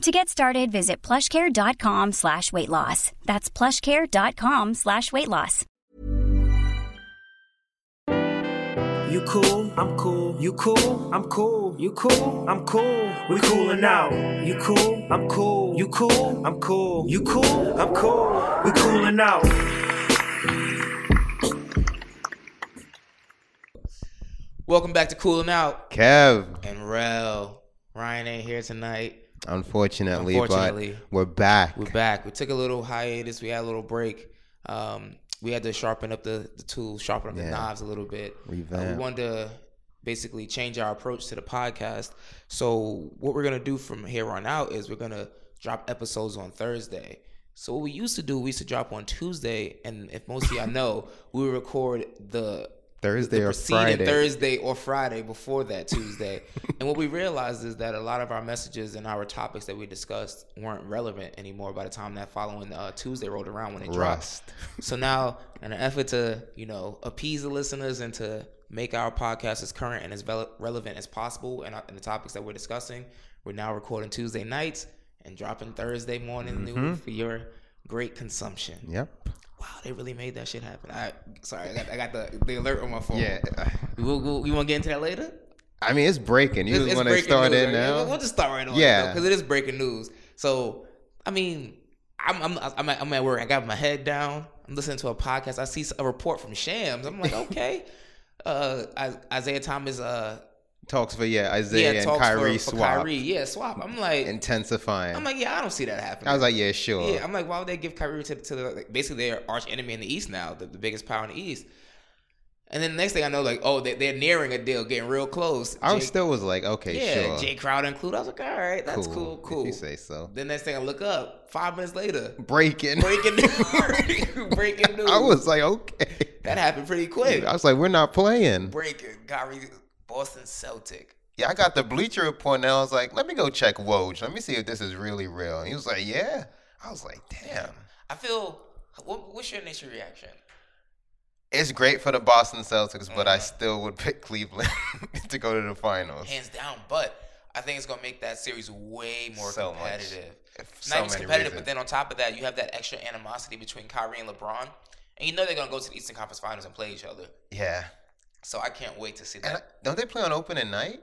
To get started, visit plushcare.com slash weight loss. That's plushcare.com slash weight loss. You cool, I'm cool. You cool, I'm cool. You cool, I'm cool. We coolin' out. You cool, I'm cool. You cool, I'm cool. You cool, I'm cool. We coolin' out. Welcome back to Cooling Out. Kev, And Rel. Ryan ain't here tonight. Unfortunately, Unfortunately. but we're back. We're back. We took a little hiatus. We had a little break. Um, we had to sharpen up the, the tools, sharpen up the knives a little bit. Uh, we wanted to basically change our approach to the podcast. So what we're gonna do from here on out is we're gonna drop episodes on Thursday. So what we used to do, we used to drop on Tuesday, and if most of y'all know, we would record the Thursday the or Friday. Thursday or Friday before that Tuesday. and what we realized is that a lot of our messages and our topics that we discussed weren't relevant anymore by the time that following uh, Tuesday rolled around when it Rust. dropped. So now, in an effort to you know appease the listeners and to make our podcast as current and as vel- relevant as possible and, and the topics that we're discussing, we're now recording Tuesday nights and dropping Thursday morning Mm-hmm. new for your great consumption. Yep. Wow, they really made that shit happen. I sorry, I got, I got the, the alert on my phone. Yeah. We'll, we'll, you want to get into that later? I mean, it's breaking. You It's- just it's want to start news, in right? now? We'll just start right on. Yeah. because it is breaking news. So, I mean, I'm I'm I'm at, I'm at work. I got my head down. I'm listening to a podcast. I see a report from Shams. I'm like, okay. uh, Isaiah Thomas. Uh, Talks for yeah, Isaiah yeah, and talks Kyrie for, for swap Kyrie. Yeah, swap. I'm like, intensifying. I'm like, yeah, I don't see that happening. I was like, yeah, sure. Yeah, I'm like, why would they give Kyrie to, to the, like, basically their arch enemy in the East now, the, the biggest power in the East? And then the next thing I know, like, oh, they, they're nearing a deal, getting real close. I Jay- still was like, okay, yeah, sure. Jae Crowder included. I was like, all right, that's cool, If cool. you say so. Then next thing I look up, five minutes later, Breaking. breaking breaking news. I was like, okay. that happened pretty quick. I was like, we're not playing. breaking Kyrie, Boston Celtic. Yeah, I got the Bleacher Report and I was like, let me go check Woj. Let me see if this is really real. He was like, yeah. I was like, damn. I feel. What, what's your initial reaction? It's great for the Boston Celtics, but I Mhm. still would pick Cleveland to go to the finals. Hands down, but I think it's gonna make that series way more So much. competitive. So Not even many competitive, but then on top of that, you have that extra animosity between Kyrie and LeBron, and you know they're gonna go to the Eastern Conference Finals and play each other. Yeah. So I can't wait to see I, that. don't they play on open at night?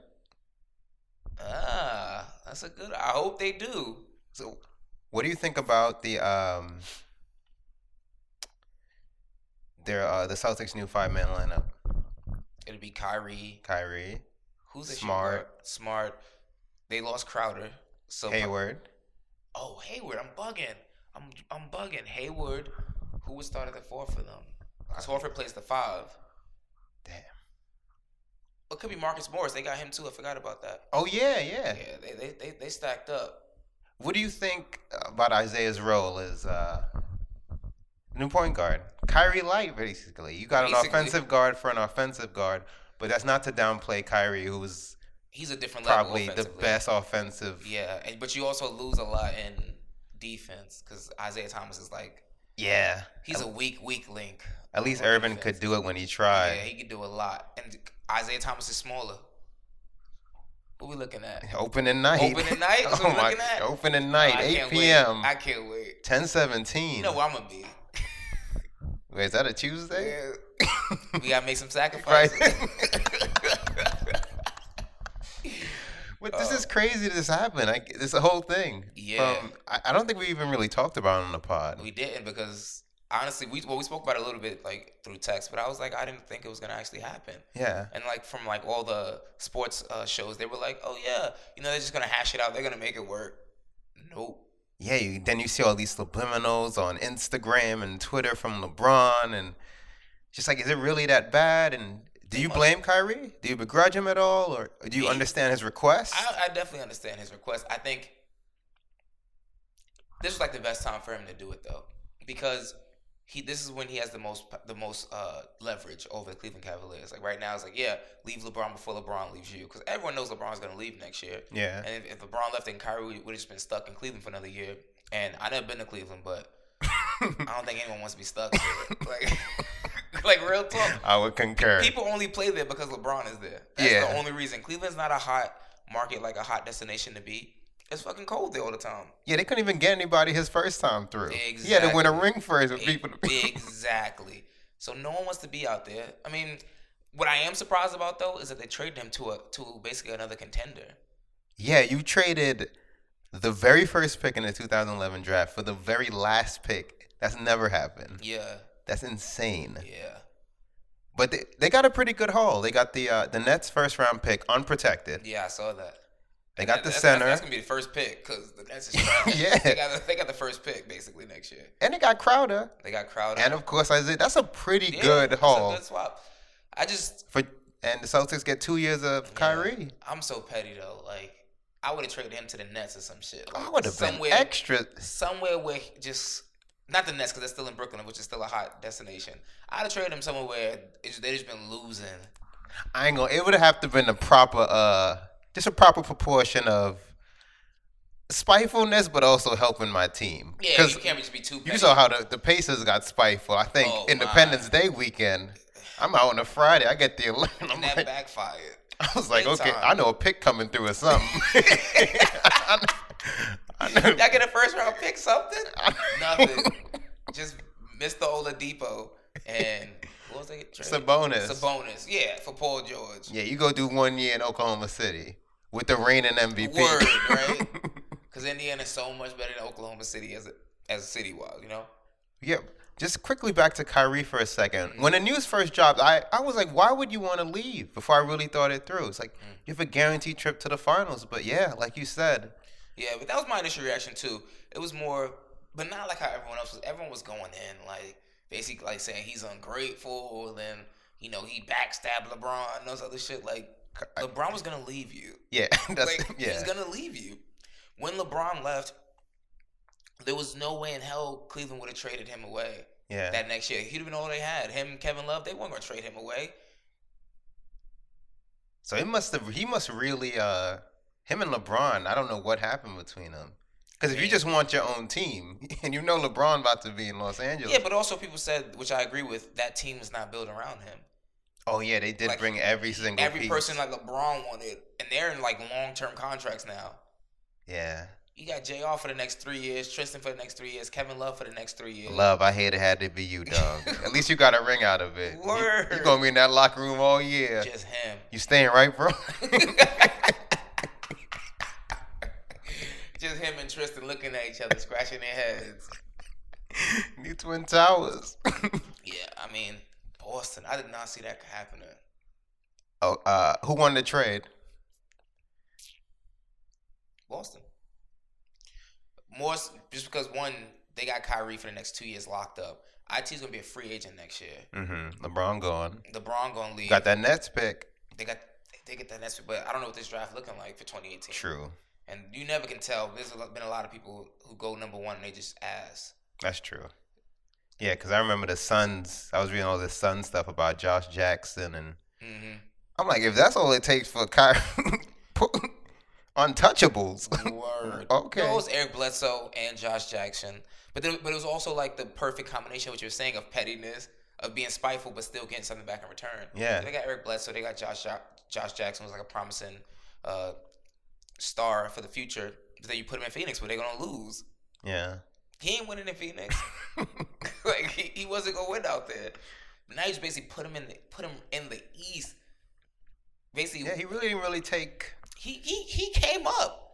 ah, that's a good. I hope they do. So, what do you think about the um their uh the Celtics' new five man lineup? It'll be Kyrie. Kyrie, Who's Smart. Smart. They lost Crowder. So Hayward. Oh, Hayward. I'm bugging. I'm I'm bugging. Hayward. Who would start at the four for them? Because Horford plays the five. Damn. It could be Marcus Morris. They got him too. I forgot about that. Oh yeah, yeah. Yeah, they they they, they stacked up. What do you think about Isaiah's role as uh new point guard? Kyrie light, basically. You got an offensive guard for an offensive guard, but that's not to downplay Kyrie, who's He's a different level. probably the best offensive. Yeah, and, but you also lose a lot in defense because Isaiah Thomas is like Yeah. he's a weak weak link. At least defense. could do it when he tried. Yeah, he could do a lot. And Isaiah Thomas is smaller. What we looking at? Opening night. Opening night? That's oh my! looking at? Opening night, I 8 can't wait. p.m. I can't wait. 10:17. You know where I'm gonna be. Wait, is that a Tuesday? We gotta make some sacrifices. but this is uh, crazy. This happened. Like this whole thing. Yeah. From, I, I don't think we even really talked about it on the pod. we didn't because honestly, we well we spoke about it a little bit like through text, but I was like, I didn't think it was gonna actually happen. Yeah. And like from like all the sports uh, shows, they were like, oh yeah, you know, they're just gonna hash it out. They're gonna make it work. Nope. Yeah, you, then you see all these subliminals on Instagram and Twitter from LeBron, and just like, is it really that bad? And do you blame Kyrie? Do you begrudge him at all, or do you Me? understand his request? I, I definitely understand his request. I think this was like the best time for him to do it though, because he this is when he has the most the most uh, leverage over the Cleveland Cavaliers. Like right now, it's like yeah, leave LeBron before LeBron leaves you, because everyone knows LeBron's gonna leave next year. Yeah. And if, if LeBron left, then Kyrie we would have just been stuck in Cleveland for another year. And I never been to Cleveland, but I don't think anyone wants to be stuck. Like, like real talk. I would concur. People only play there because LeBron is there. That's Yeah. the only reason. Cleveland's not a hot market, like a hot destination to be. It's fucking cold there all the time. yeah, they couldn't even get anybody his first time through. He had to win a ring first for people. To... exactly. So no one wants to be out there. I mean, what I am surprised about though is that they traded him to a to basically another contender. yeah, you traded the very first pick in the 2011 draft for the very last pick. That's never happened. Yeah, That's insane. yeah, But they, they got a pretty good haul. They got the uh, the Nets first round pick unprotected. yeah. I saw that. They got the that's, center. That's, that's gonna be the first pick because the Nets is trash. Yeah. they got the, they got the first pick basically next year. and they got Crowder. They got Crowder And of course Isaiah. That's a pretty Yeah, good that's haul. A good swap. I just For and the Celtics get two years of Kyrie. I'm so petty though. Like I would have traded him to the Nets or some shit. Like, I would have been somewhere, extra. somewhere where he just not the Nets because they're still in Brooklyn, which is still a hot destination. I'd have traded him somewhere where they just been losing. I ain't gonna. It would have to been a proper, uh, just a proper proportion of spitefulness, but also helping my team. Yeah, you can't just be too. Petty. You saw how the, the Pacers got spiteful. I think Oh, Independence Day weekend. I'm out on a Friday. I get the alert. I'm and that like, backfired. I was like, okay, time. I know a pick coming through or something. I I know- Y'all get a first round pick, something? Nothing. Just Mr. Oladipo and what was they? trade? Sabonis. Sabonis, yeah, for Paul George. Yeah, you go do one year in Oklahoma City with the reigning MVP. Word, right? Because Indiana's so much better than Oklahoma City as a, as a city was, you know? yeah. Just quickly back to Kyrie for a 2nd Mm-hmm. When the news first dropped, I, I was like, why would you want to leave? Before I really thought it through. It's like, Mm. you have a guaranteed trip to the finals. But yeah, like you said, Yeah, but that was my initial reaction too. It was more, but not like how everyone else was. Everyone was going in like basically like saying he's ungrateful, then you know he backstabbed LeBron, and those other shit. Like LeBron was gonna leave you. yeah, that's, like yeah. he's gonna leave you. When LeBron left, there was no way in hell Cleveland would have traded him away. yeah. That next year, he'd have been all they had. Him, Kevin Love, they weren't gonna trade him away. So it must have, he must really, uh, him and LeBron, I don't know what happened between them. Because if you just want your own team, and you know LeBron about to be in Los Angeles. Yeah, but also people said, which I agree with, that team was not built around him. oh yeah, they did Like, bring every single Every piece. person like LeBron wanted, and they're in like long term contracts now. Yeah. You got J.R. for the next three years, Tristan for the next three years, Kevin Love for the next three years. Love, I hate it had to be you, dog. At least you got a ring out of it. You- You, Word. gonna be in that locker room all year. Just him. You staying right, bro? Just him and Tristan looking at each other, scratching their heads. New Twin Towers. Yeah, I mean, Boston. I did not see that happening. oh, uh, who won the trade? Boston. More just because one, they got Kyrie for the next two years locked up. IT's gonna be a free agent next year. Mm-hmm. LeBron gone. LeBron gonna leave. Got that Nets pick. They got they get that next, but I don't know what this draft looking like for 2018. True. And you never can tell. There's been a lot of people who go number one and they just ass. That's true. Yeah, because I remember the Suns. I was reading all this Sun stuff about Josh Jackson, and hmm I'm like, if that's all it takes for Kyrie, untouchables. Word. Okay. It was Eric Bledsoe and Josh Jackson, but there, but it was also like the perfect combination of what you were saying of pettiness, of being spiteful, but still getting something back in return. Yeah. They got Eric Bledsoe. They got Josh Josh Jackson was like a promising uh, star for the future. But then you put him in Phoenix, but they're gonna lose. yeah. He ain't winning in Phoenix. like he, he wasn't gonna win out there. But Now you just basically put him in the put him in the East. Basically, Yeah, he really didn't really take. he he he came up.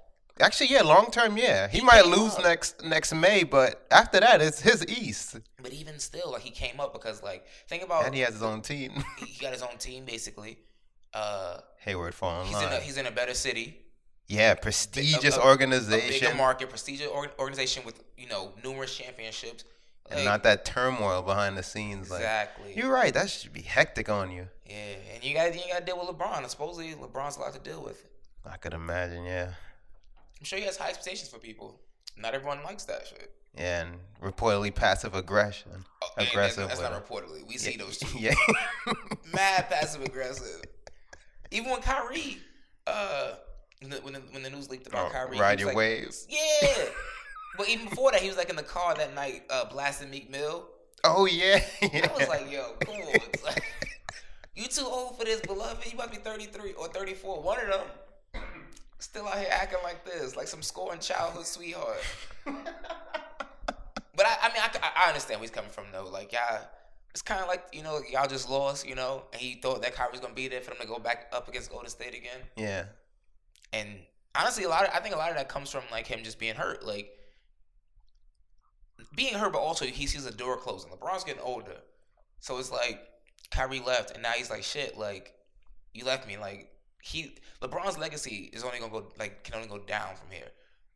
Actually, yeah, long term, yeah. He, He might lose up. next next May, but after that, it's his East, But even still, like he came up because like think about and he has his own team. he got his own team basically. Uh, Hayward falling he's in a, he's in a better city, Yeah, prestigious a- a- a organization, bigger market, prestigious org- organization with you know numerous championships. and Like, not that turmoil behind the scenes. exactly. Like, you're right. That should be hectic on you. yeah, and you got you got to deal with LeBron. And supposedly LeBron's a lot to deal with. I could imagine. Yeah, I'm sure he has high expectations for people. Not everyone likes that shit. yeah, and reportedly passive aggression, Oh, aggressive. That's, that's not reportedly. We see those two. yeah. Mad passive aggressive. Even when Kyrie, uh, when the, when the, when the news leaked about Oh, Kyrie, ride your like, waves. Yeah. but even before that, he was like in the car that night, uh, blasting Meek Mill. Oh yeah. I was like, yo, come on. It's like, you too old for this, beloved. You must be 33 or 34. One of them. Still out here acting like this, like some scoring childhood sweetheart. but I, I mean, I, I understand where he's coming from, though. Like, y'all, it's kind of like, you know, y'all just lost, you know, and he thought that Kyrie was going to be there for them to go back up against Golden State again. yeah. And honestly, a lot of I think a lot of that comes from like him just being hurt, like being hurt, but also he sees the door closing. LeBron's getting older, so it's like Kyrie left, and now he's like, shit, like you left me. Like he, LeBron's legacy is only gonna go like can only go down from here.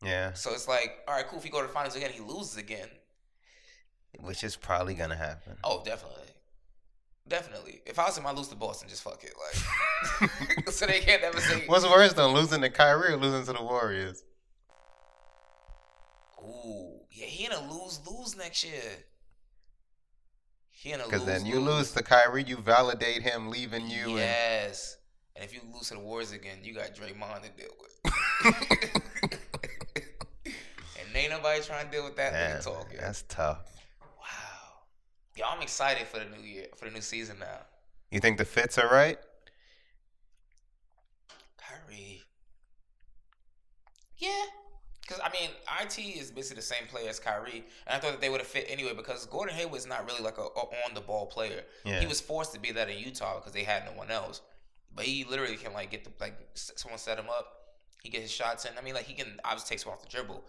Yeah. So it's like, all right, cool. If he go to the finals again, he loses again. Which is probably gonna happen. Oh, definitely. Definitely. If I was him, I'd lose to Boston. Just fuck it. Like, so they can't ever say. What's worse than losing to Kyrie or losing to the Warriors? Ooh, yeah, he in a lose lose next year. He in a lose Because then you lose to Kyrie, you validate him leaving you. And, Yes, and if you lose to the Warriors again, you got Draymond to deal with. and ain't nobody trying to deal with that Man, talking. that's tough. Yo, I'm excited for the new year, for the new season now. You think the fits are right? Kyrie, yeah. Because I mean, it is basically the same player as Kyrie, and I thought that they would have fit anyway. Because Gordon Hayward's not really like a, a on the ball player. Yeah. He was forced to be that in Utah because they had no one else. But he literally can like get the like someone set him up. He gets his shots in. I mean, like he can obviously take some off the dribble.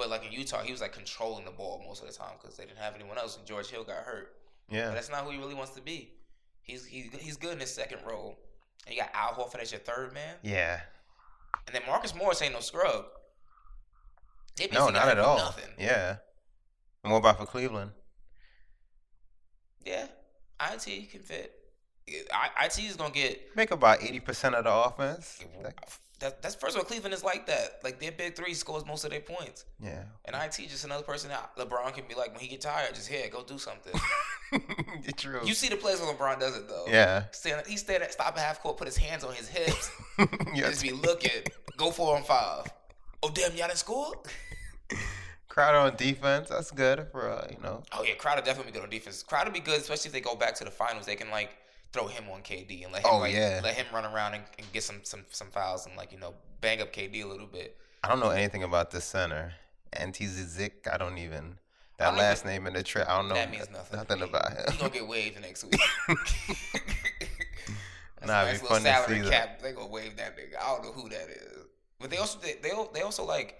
But like in Utah, he was like controlling the ball most of the time because they didn't have anyone else, and George Hill got hurt. But Yeah. that's not who he really wants to be. He's he's he's good in his second role. And you got Al Horford as your third man, Yeah. and then Marcus Morris ain't no scrub. No, not at all. Nothing. Yeah. And what about for Cleveland? Yeah, it can fit. I- It is gonna get Make about 80% of the offense. that. That's first of all, Cleveland is like that. Like their big three scores most of their points, Yeah. and it just another person that LeBron can be like when he get tired, just here, go do something. True. you see the plays when LeBron does it though. Yeah. Stand, he stand at stop at half court, put his hands on his hips, just be looking, go four on five. Oh damn, y'all didn't score. Crowder on defense. That's good for, uh, you know. Oh yeah, Crowder definitely be good on defense. Crowder be good, especially if they go back to the finals. They can like throw him on KD and let him Oh, like, yeah. let him run around and, and get some some some fouls and like you know bang up KD a little bit. I don't know anything about this center. Ante Zizic. I don't even. That don't last even- name in the trip. I don't know that means nothing. nothing about him. He gonna get waived next week. That's Nah, nice be fun to see that. cap. They gonna waive that nigga. I don't know who that is. But they also they they, they also like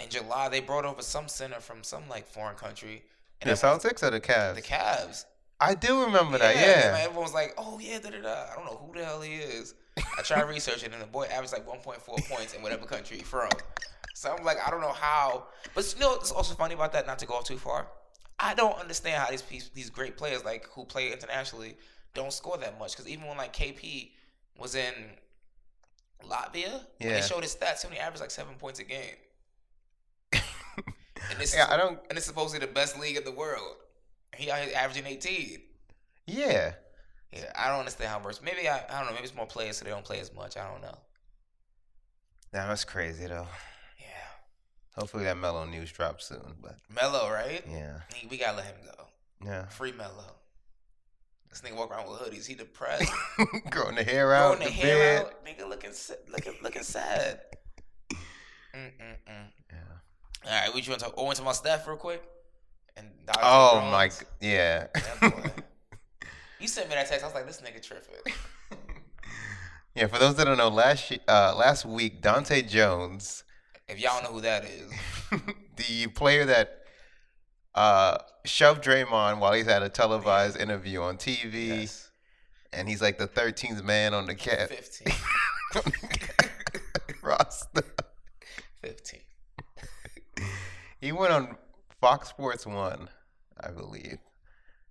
in July they brought over some center from some like foreign country. And The Celtics or the Cavs? The Cavs. I do remember that. and, Yeah. like, everyone's like, oh yeah, da da da. I don't know who the hell he is. I tried researching, and the boy averaged like 1.4 points in whatever country he's from. So I'm like, I don't know how. But you know, what's also funny about that. Not to go off too far. I don't understand how these these great players like who play internationally don't score that much. Because even when like KP was in Latvia, when Yeah. they showed his stats, he only averaged like seven points a game. And this Yeah, is, I don't- And it's supposedly the best league in the world. He averaging 18. yeah. Yeah, I don't understand how much. Maybe I, I don't know. Maybe it's more players, so they don't play as much. I don't know. That was crazy though. Yeah, Hopefully that Melo news drops soon. But Melo, right? yeah. He- we gotta let him go. Yeah. Free Melo. This nigga walk around with hoodies. He depressed. Growing the hair out. Growing the the hair beard. out. Nigga looking looking looking sad. Mm-mm-mm. Yeah. All right, we you want to talk? Oh, into my staff real quick. And. Oh my. Yeah. You sent me that text. I was like, this nigga tripping. Yeah, for those that don't know, last uh, last week Dahntay Jones If y'all know who that is, the player that uh, shoved Draymond while he's at a televised interview on TV, yes, and he's like the 13th man on the cat fifteen. roster. 15. He went on Fox Sports One, I believe,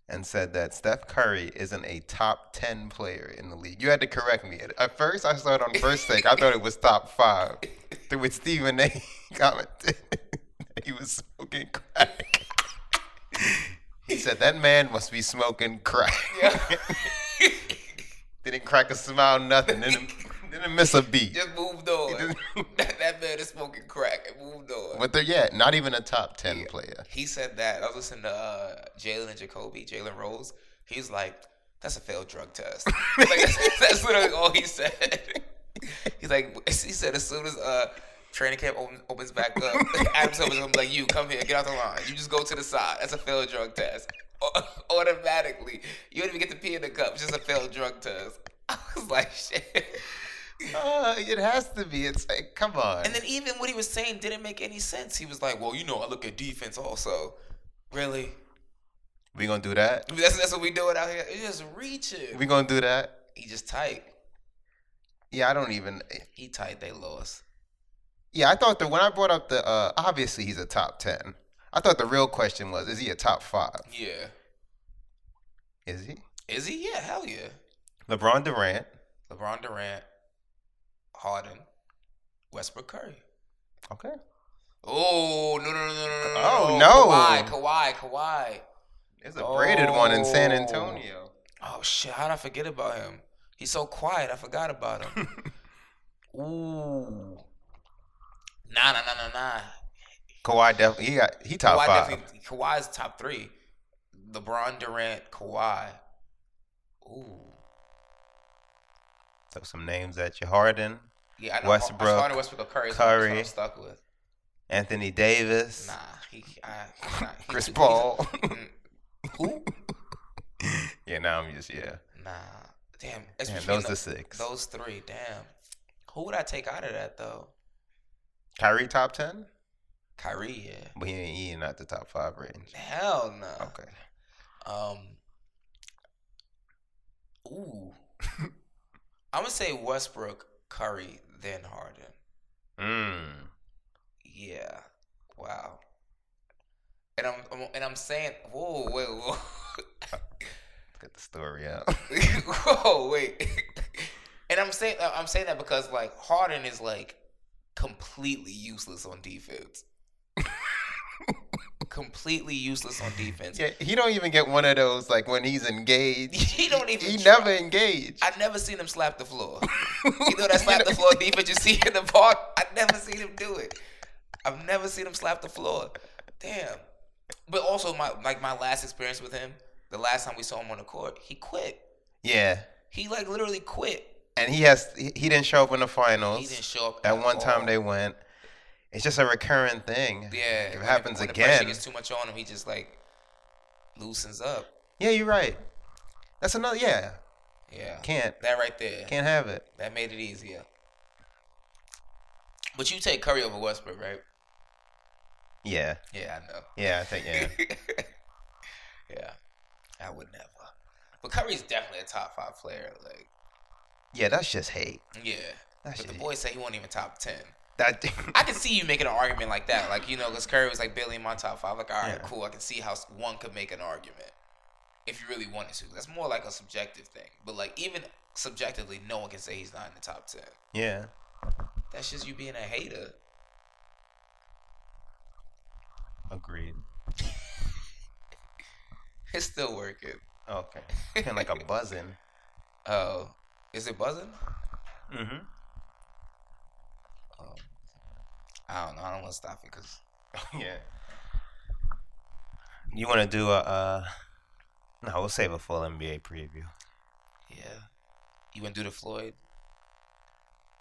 and said that Steph Curry isn't a top 10 player in the league. You had to correct me. At- first, I saw it on first take. I thought it was top five. Then With Stephen A. commented, he was smoking crack. He said that man must be smoking crack. Didn't crack a smile, nothing. Didn't, miss a beat. Just moved on. that, man is smoking crack and moved on. But they're yeah, not even a top ten player. He said that. I was listening to uh, Jalen and Jacoby, Jalen Rose. He's like, that's a failed drug test. like, that's, that's literally all he said. He's like, he said as soon as uh, training camp opens, opens back up, Adam Silver's gonna be like, you come here, get out the line. You just go to the side. That's a failed drug test. Automatically, you don't even get to pee in the cup. It's just a failed drug test. I was like, shit. Uh, it has to be. It's like, come on. And then even what he was saying didn't make any sense. He was like, "Well, you know, I look at defense also." Really? we gonna do that? That's that's what we doing out here. It's just reaching. We gonna do that? he just tight. Yeah, I don't even. He tight. They lost. Yeah, I thought that when I brought up the, uh, obviously he's a top ten. I thought the real question was, is he a top five? Yeah. Is he? Is he? Yeah. Hell yeah. LeBron Durant. LeBron Durant, Harden, Westbrook, Curry. Okay. Oh no no no no no! Oh, no. Kawhi, Kawhi, Kawhi. There's a braided one in San Oh. Antonio. Oh shit! How did I forget about him? He's so quiet. I forgot about him. Ooh. Nah, nah, nah, nah, nah. Kawhi definitely. He got he top Kawhi five. definitely. Kawhi's top three. LeBron, Durant, Kawhi. Ooh. So some names at you: Harden, Yeah, I know. Westbrook, Harden, Westbrook, or Curry. I'm- Curry. I'm stuck with. Anthony Davis, Nah, he. I, nah, he- Chris Paul. Mm, Who? yeah, now I'm just yeah. Nah. Damn. It's Damn, those tho- the six. Those three. Damn. Who would I take out of that though? Kyrie top ten, Kyrie. Yeah. but he ain't, he ain't at the top five range. Hell no. Okay. Um. Ooh. I'm gonna say Westbrook, Curry, then Harden. Mm. Yeah. Wow. And I'm, I'm and I'm saying, whoa, wait, whoa, Get the story out. whoa, wait. and I'm saying I'm saying that because like Harden is like completely useless on defense. Completely useless on defense. yeah, he don't even get one of those like when he's engaged. He don't even. He try. never engaged. I never seen him slap the floor. you know that slap the floor defense you see in the park? I never seen him do it. I've never seen him slap the floor. Damn. But also my like my last experience with him, the last time we saw him on the court, he quit. Yeah, He like literally quit. and he has he, didn't show up in the finals. He didn't show up That at one time they went. It's just a recurring thing. Yeah. If it when happens when The pressure again. gets too much on him, he just like loosens up. Yeah, you're right. That's another. Yeah, Yeah. Can't. That right there. can't have it. That made it easier. But you take Curry over Westbrook, right? Yeah, Yeah, I know. yeah. I think yeah. yeah, I would never. But Curry's definitely a top five player. Like, yeah, that's just hate. yeah. That but the shit- boys say he wasn't even top ten. That. I can see you making an argument like that, like you know, because Curry was like barely in my top five. Like, all right, Yeah. cool. I can see how one could make an argument if you really wanted to. That's more like a subjective thing. But like even subjectively, no one can say he's not in the top ten. yeah. That's just you being a hater. Agreed. It's still working. Okay. And like a buzzing. Oh, is it buzzing? Mm-hmm. I don't know. I don't want to stop it because yeah. You want to do a? uh No, we'll save a full NBA preview. yeah. You want to do the Floyd?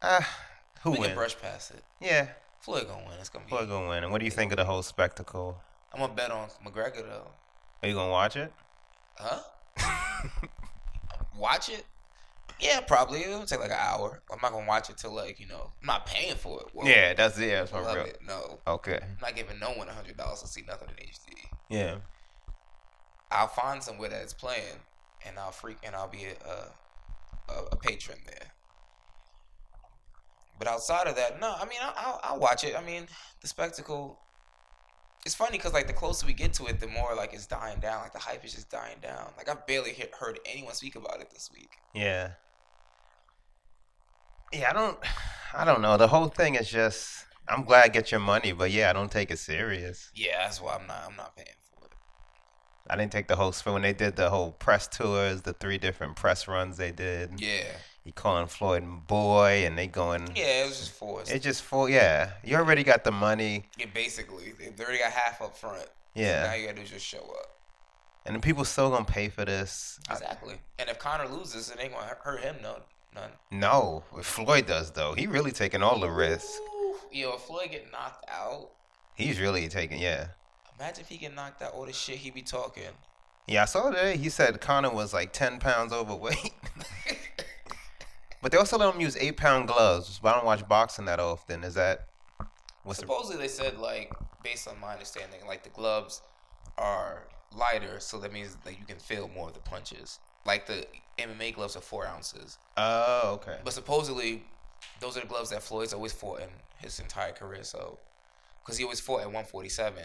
Ah, who we wins? can brush past it. Yeah, Floyd gonna win. It's gonna be. Floyd gonna win. And what do you think of the whole spectacle? I'm gonna bet on McGregor though. Are you gonna watch it? Huh? Watch it? Yeah, probably. It'll take like an hour. I'm not gonna watch it till like you know. I'm not paying for it. Whoa. Yeah, that's yeah, that's love real. it. No, Okay. I'm not giving no one a hundred dollars to see nothing in HD. Yeah. I'll find somewhere that it's playing, and I'll freak and I'll be a a, a patron there. But outside of that, no. I mean, I'll, I'll, I'll watch it. I mean, the spectacle. It's funny because like the closer we get to it, the more like it's dying down. Like the hype is just dying down. Like I've barely he- heard anyone speak about it this week. Yeah. Yeah, I don't I don't know. The whole thing is just I'm glad I get your money, but yeah, I don't take it serious. Yeah, that's why I'm not. I'm not paying for it. I didn't take the whole when they did the whole press tours, the three different press runs they did. Yeah, You calling Floyd boy and they going yeah. It was just forced. It's just full yeah. You already got the money. yeah, basically, they already got half up front. Yeah. Now you gotta do just show up. And the people still gonna pay for this. Exactly. And if Conor loses, it ain't gonna hurt- hurt him no. No, if Floyd does though. He really taking all the risks. Yo, if Floyd get knocked out, He's really taking yeah. imagine if he get knocked out, all the shit he be talking. Yeah, I saw today. He said Conor was like ten pounds overweight. but they also let him use eight pound gloves. But I don't watch boxing that often. Is that what's the Supposedly they said like, based on my understanding, like the gloves are lighter, so that means that you can feel more of the punches. Like the MMA gloves are four ounces, Oh, okay. but supposedly those are the gloves that Floyd's always fought in his entire career. So, because he always fought at 147,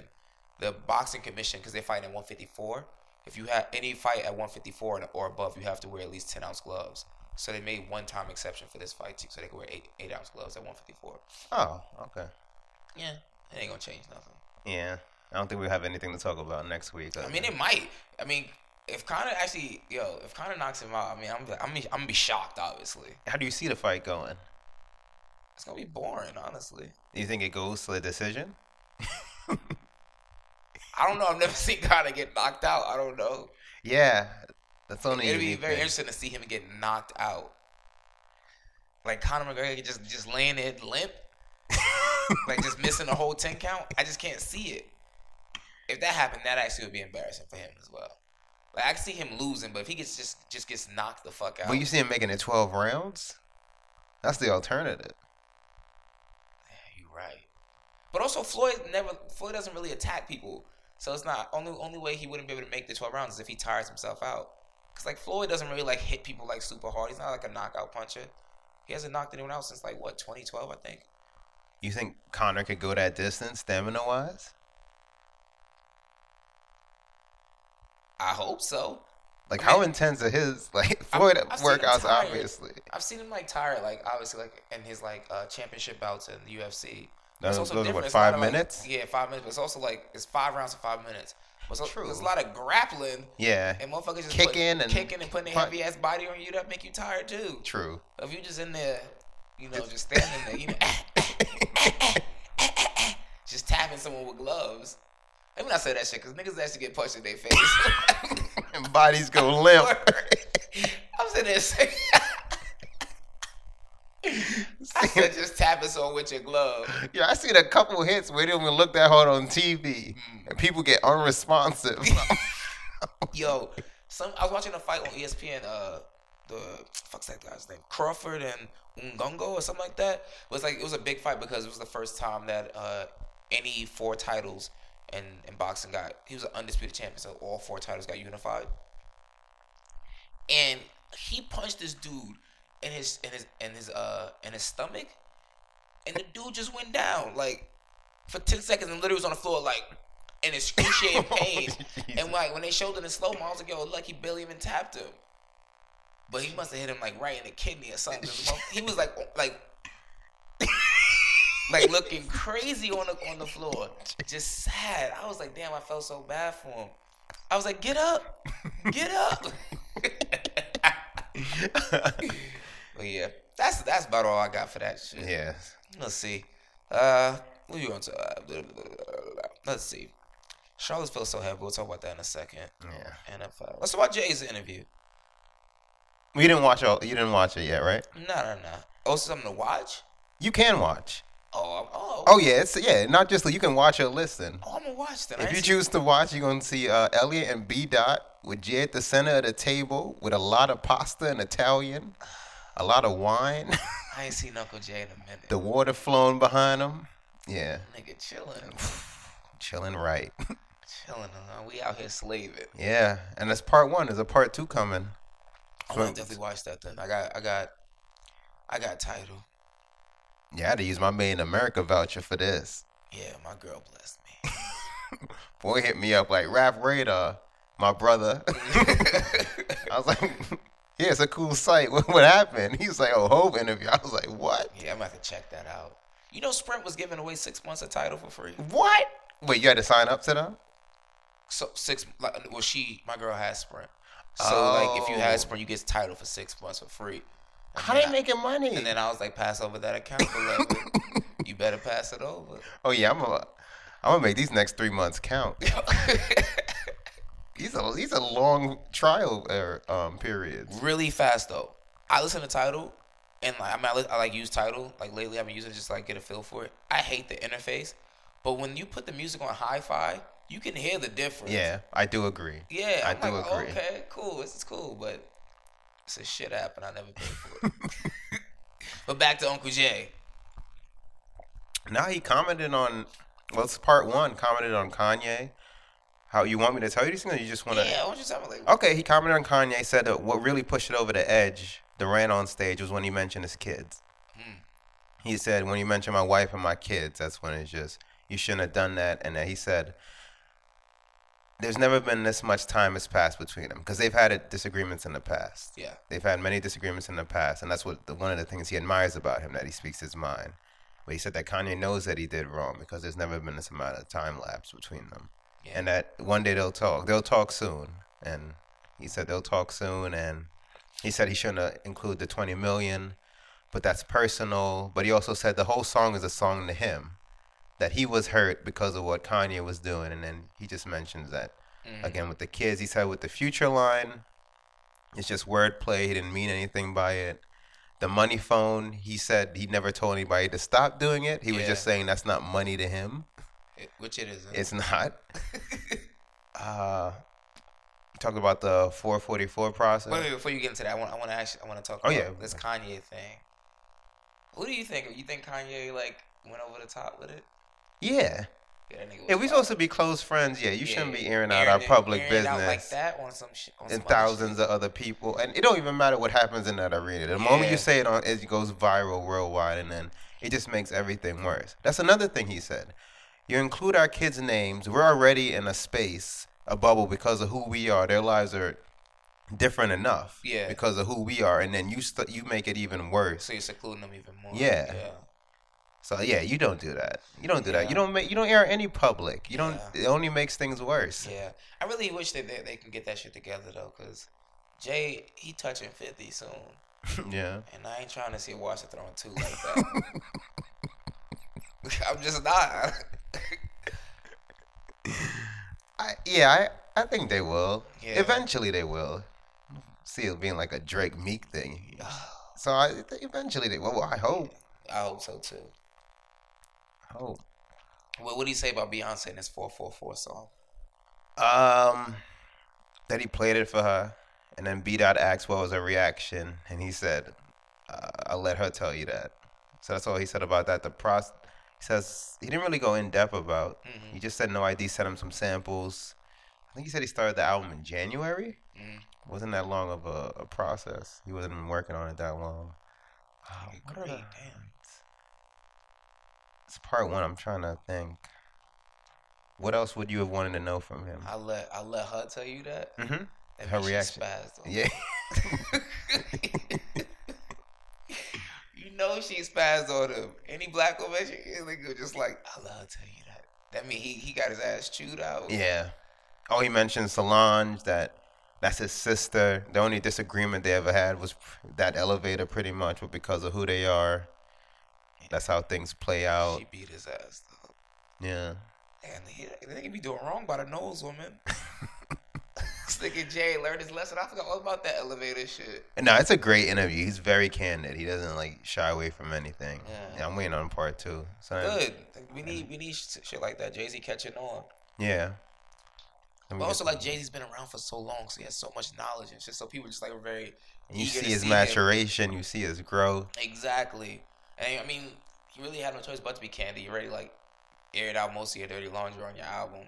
the boxing commission, because they fight at 154. If you have any fight at 154 or above, you have to wear at least 10 ounce gloves. So they made one time exception for this fight too, so they could wear eight eight ounce gloves at 154. Oh, okay. Yeah, it ain't gonna change nothing. Yeah. I don't think we have anything to talk about next week. I uh, mean, it might. I mean, if Conor actually, yo, if Conor knocks him out, I mean, I'm, I'm, I'm gonna be shocked. Obviously, how do you see the fight going? it's gonna be boring. Honestly, Do you think it goes to a decision? I don't know. I've never seen Conor get knocked out. I don't know. Yeah, that's only. It'd be very thing. interesting to see him get knocked out. Like Conor McGregor just just laying there limp, like just missing a whole ten count. I just can't see it. If that happened, that actually would be embarrassing for him as well. Like I can see him losing, but if he gets just just gets knocked the fuck out, But you see him making it twelve rounds. That's the alternative. Yeah, You're right. But also Floyd never Floyd doesn't really attack people. So it's not only only way he wouldn't be able to make the twelve rounds is if he tires himself out. Cause like Floyd doesn't really like hit people like super hard. He's not like a knockout puncher. He hasn't knocked anyone out since like what 2012 I think. You think Conor could go that distance, stamina wise? I hope so. Like, how intense are his like I've- Floyd I've workouts? Obviously, I've seen him like tired, like obviously like in his like uh, championship bouts in the UFC. It's also those different. what, a five of, like- minutes? yeah, five minutes. But it's also like it's five rounds of five minutes. But so, True. There's a lot of grappling. yeah, And motherfuckers just Kicking put, and kicking and putting punch- heavy ass body on you that make you tired too. true. If you just in there, you know, just standing there, you know, just tapping someone with gloves. Let me not say that shit because niggas actually get punched in their face. And bodies go limp. I'm sitting there saying, I said just tapping someone with your glove. yeah, I seen a couple hits where they don't even look that hard on TV, Mm. and people get unresponsive. Yo, some I was watching a fight on ESPN. Uh, the fuck's that guy's name? Crawford and Indongo or something like that. It was like it was a big fight because it was the first time that uh, any four titles in, in boxing got. He was an undisputed champion, so all four titles got unified. And he punched this dude in his in his in his uh in his stomach, and the dude just went down like for ten seconds and literally was on the floor like in excruciating pain. and like when they showed it in slow mo, I was like, yo, he barely even tapped him. But he must have hit him like right in the kidney or something. He was like like like looking crazy on the on the floor. Just sad. I was like, damn, I felt so bad for him. I was like, get up. Get up. but yeah, that's that's about all I got for that shit. yeah, Let's see. Uh, what you going to? Uh, let's see. Charlottesville so heavy. We'll talk about that in a second. yeah. NFL. Let's talk about Jay's interview. We didn't watch all. You didn't watch it yet, right? No, no, no. Oh, something to watch? You can watch. Oh, oh, Oh yeah, it's yeah. Not just you can watch or listen. oh, I'm gonna watch that. If you choose to watch, you're gonna see uh, Elliot and B Dot with Jay at the center of the table with a lot of pasta and Italian, a lot of wine, I ain't seen Uncle Jay in a minute. the water flowing behind him. Yeah, nigga chilling, chilling right. chilling. Uh, we out here slaving. yeah, and that's part one. There's a part two coming. I'm gonna definitely watch that. Then I got, I got, I got Tidal. Yeah, I had to use my Made in America voucher for this. Yeah, my girl blessed me. Boy hit me up like Rap Radar, my brother. I was like, yeah, it's a cool site. What, what happened? He was like, oh, Hove interview. I was like, what? Yeah, I'm about to check that out. You know, Sprint was giving away six months of Tidal for free. What? Wait, you had to sign up to them? So six, like, well, she, my girl has Sprint. So like, if you Oh. had Sprint, you get Tidal for six months for free. And How then they I- making money? And then I was like, pass over that account. But like, you better pass it over. oh yeah, I'm gonna, I'm gonna make these next three months count. these are these are long trial er, um, periods. really fast though. I listen to Tidal, and like I mean, I, li- I like use Tidal. Like lately, I've been using it just like get a feel for it. I hate the interface, but when you put the music on hi-fi, you can hear the difference. Yeah, I do agree. yeah. I I'm do like, agree. okay, cool. This is cool, but a shit app, and I never paid for it. but back to Uncle Jay. Now he commented on, well, it's part one. Commented on Kanye. How you want me to tell you these things? Or you just want to? Yeah, I want you to tell me like, Okay, he commented on Kanye. He said that what really pushed it over the edge, the rant on stage, was when he mentioned his kids. Hmm. He said when you mentioned my wife and my kids, that's when it's just you shouldn't have done that. And then he said, "There's never been this much time has passed between them because they've had disagreements in the past. Yeah. they've had many disagreements in the past, and that's what the, one of the things he admires about him that he speaks his mind. But he said that Kanye knows that he did wrong because there's never been this amount of time lapse between them, and that one day they'll talk. They'll talk soon, and he said they'll talk soon, and he said he shouldn't uh, include the 20 million, but that's personal. But he also said the whole song is a song to him, that he was hurt because of what Kanye was doing, and then he just mentions that again with the kids. He said with the future line, it's just wordplay. He didn't mean anything by it. The money phone, he said he never told anybody to stop doing it. He was just saying that's not money to him. it- which it isn't. It's not. uh, talked about the 444 process. Wait, wait, before you get into that, I want, I want to actually, I want to talk Oh, about yeah. this Kanye thing. Who do you think? You think Kanye like went over the top with it? Yeah. Yeah, we supposed to be close friends. Yeah, you shouldn't be airing out Airing our it- public business like that on some shit. On and thousands shit. of other people. And it don't even matter what happens in that arena. The moment you say it on, it goes viral worldwide, and then it just makes everything worse. That's another thing he said. You include our kids' names. We're already in a space, a bubble, because of who we are. Their lives are different enough. Yeah. Because of who we are, and then you st- you make it even worse. So you're secluding them even more. Yeah. Yeah. So yeah, you don't do that. You don't do that. You don't make. You don't air any public. You don't. Yeah. It only makes things worse. Yeah. I really wish that they, they can get that shit together though, cause Jay he touching fifty soon, yeah. and I ain't trying to see a Watch throwing two like that. I'm just not. I, yeah, I, I think they will. Yeah. Eventually, they will. See it being like a Drake Meek thing. So I eventually they will. Well, I hope. I hope so too. Hope. What what do you say about Beyonce in four four song? Um, that he played it for her, and then B Dot asked what was her reaction, and he said, uh, "I'll let her tell you that." So that's all he said about that. The pros, he says he didn't really go in depth about. He just said No I.D. sent him some samples. I think he said he started the album in January. Wasn't that long of a, a process. He wasn't even working on it that long. Are Great, damn. It's part one. I'm trying to think. What else would you have wanted to know from him? I let I let her tell you that. Mm-hmm. That Her reaction. spazzed on Yeah. you know she spazzed on him. Any black woman, she nigga just like, I love to tell you that. That mean he he got his ass chewed out. Yeah. Oh, he mentioned Solange. That that's his sister. The only disagreement they ever had was that elevator, pretty much, but because of who they are. That's how things play out. She beat his ass though. Yeah. And he, the nigga be doing wrong by the nose woman. this nigga Jay learned his lesson. I forgot all about that elevator shit. No, it's a great interview. He's very candid. He doesn't like shy away from anything. Yeah. Yeah, I'm waiting on part two. So Good. We need we need sh- shit like that. Jay Z catching on. Yeah. But also, like Jay Z's been around for so long, so he has so much knowledge and shit. So people just like were very. And you see his him. maturation, you see his growth. Exactly. And I mean, he really had no choice but to be candy. You already like aired out most of your dirty laundry on your album.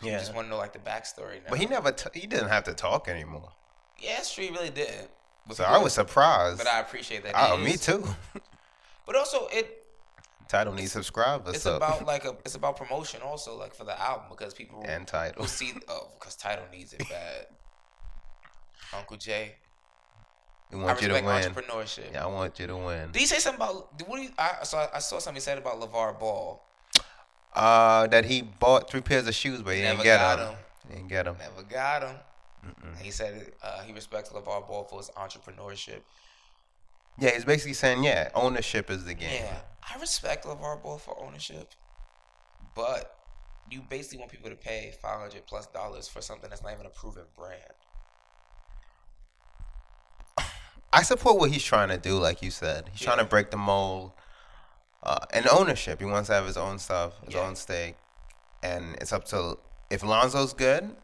So Yeah. You just want to know like the backstory now. But he never, t- he didn't have to talk anymore. Yeah, it's true. He really didn't. But So I was surprised. But I appreciate that. Oh, me too. But also, it Tidal needs subscribers. it's so. about like a it's about promotion also like for the album because people and Tidal. will see oh because Tidal needs it bad. Uncle Jay, We I you to respect win. entrepreneurship. Yeah, I want you to win. Did he say something about? What do you? I saw I saw something he said about LaVar Ball. Uh, that he bought three pairs of shoes, but he Never didn't get got them. them. He didn't get them. Never got him. He said uh, he respects LaVar Ball for his entrepreneurship. Yeah, he's basically saying, yeah, ownership is the game. Yeah, I respect LaVar Ball for ownership, but you basically want people to pay five hundred plus dollars for something that's not even a proven brand. I support what he's trying to do, like you said. He's trying to break the mold. Uh, and ownership. He wants to have his own stuff, his Yeah. own stake. And it's up to if Lonzo's good,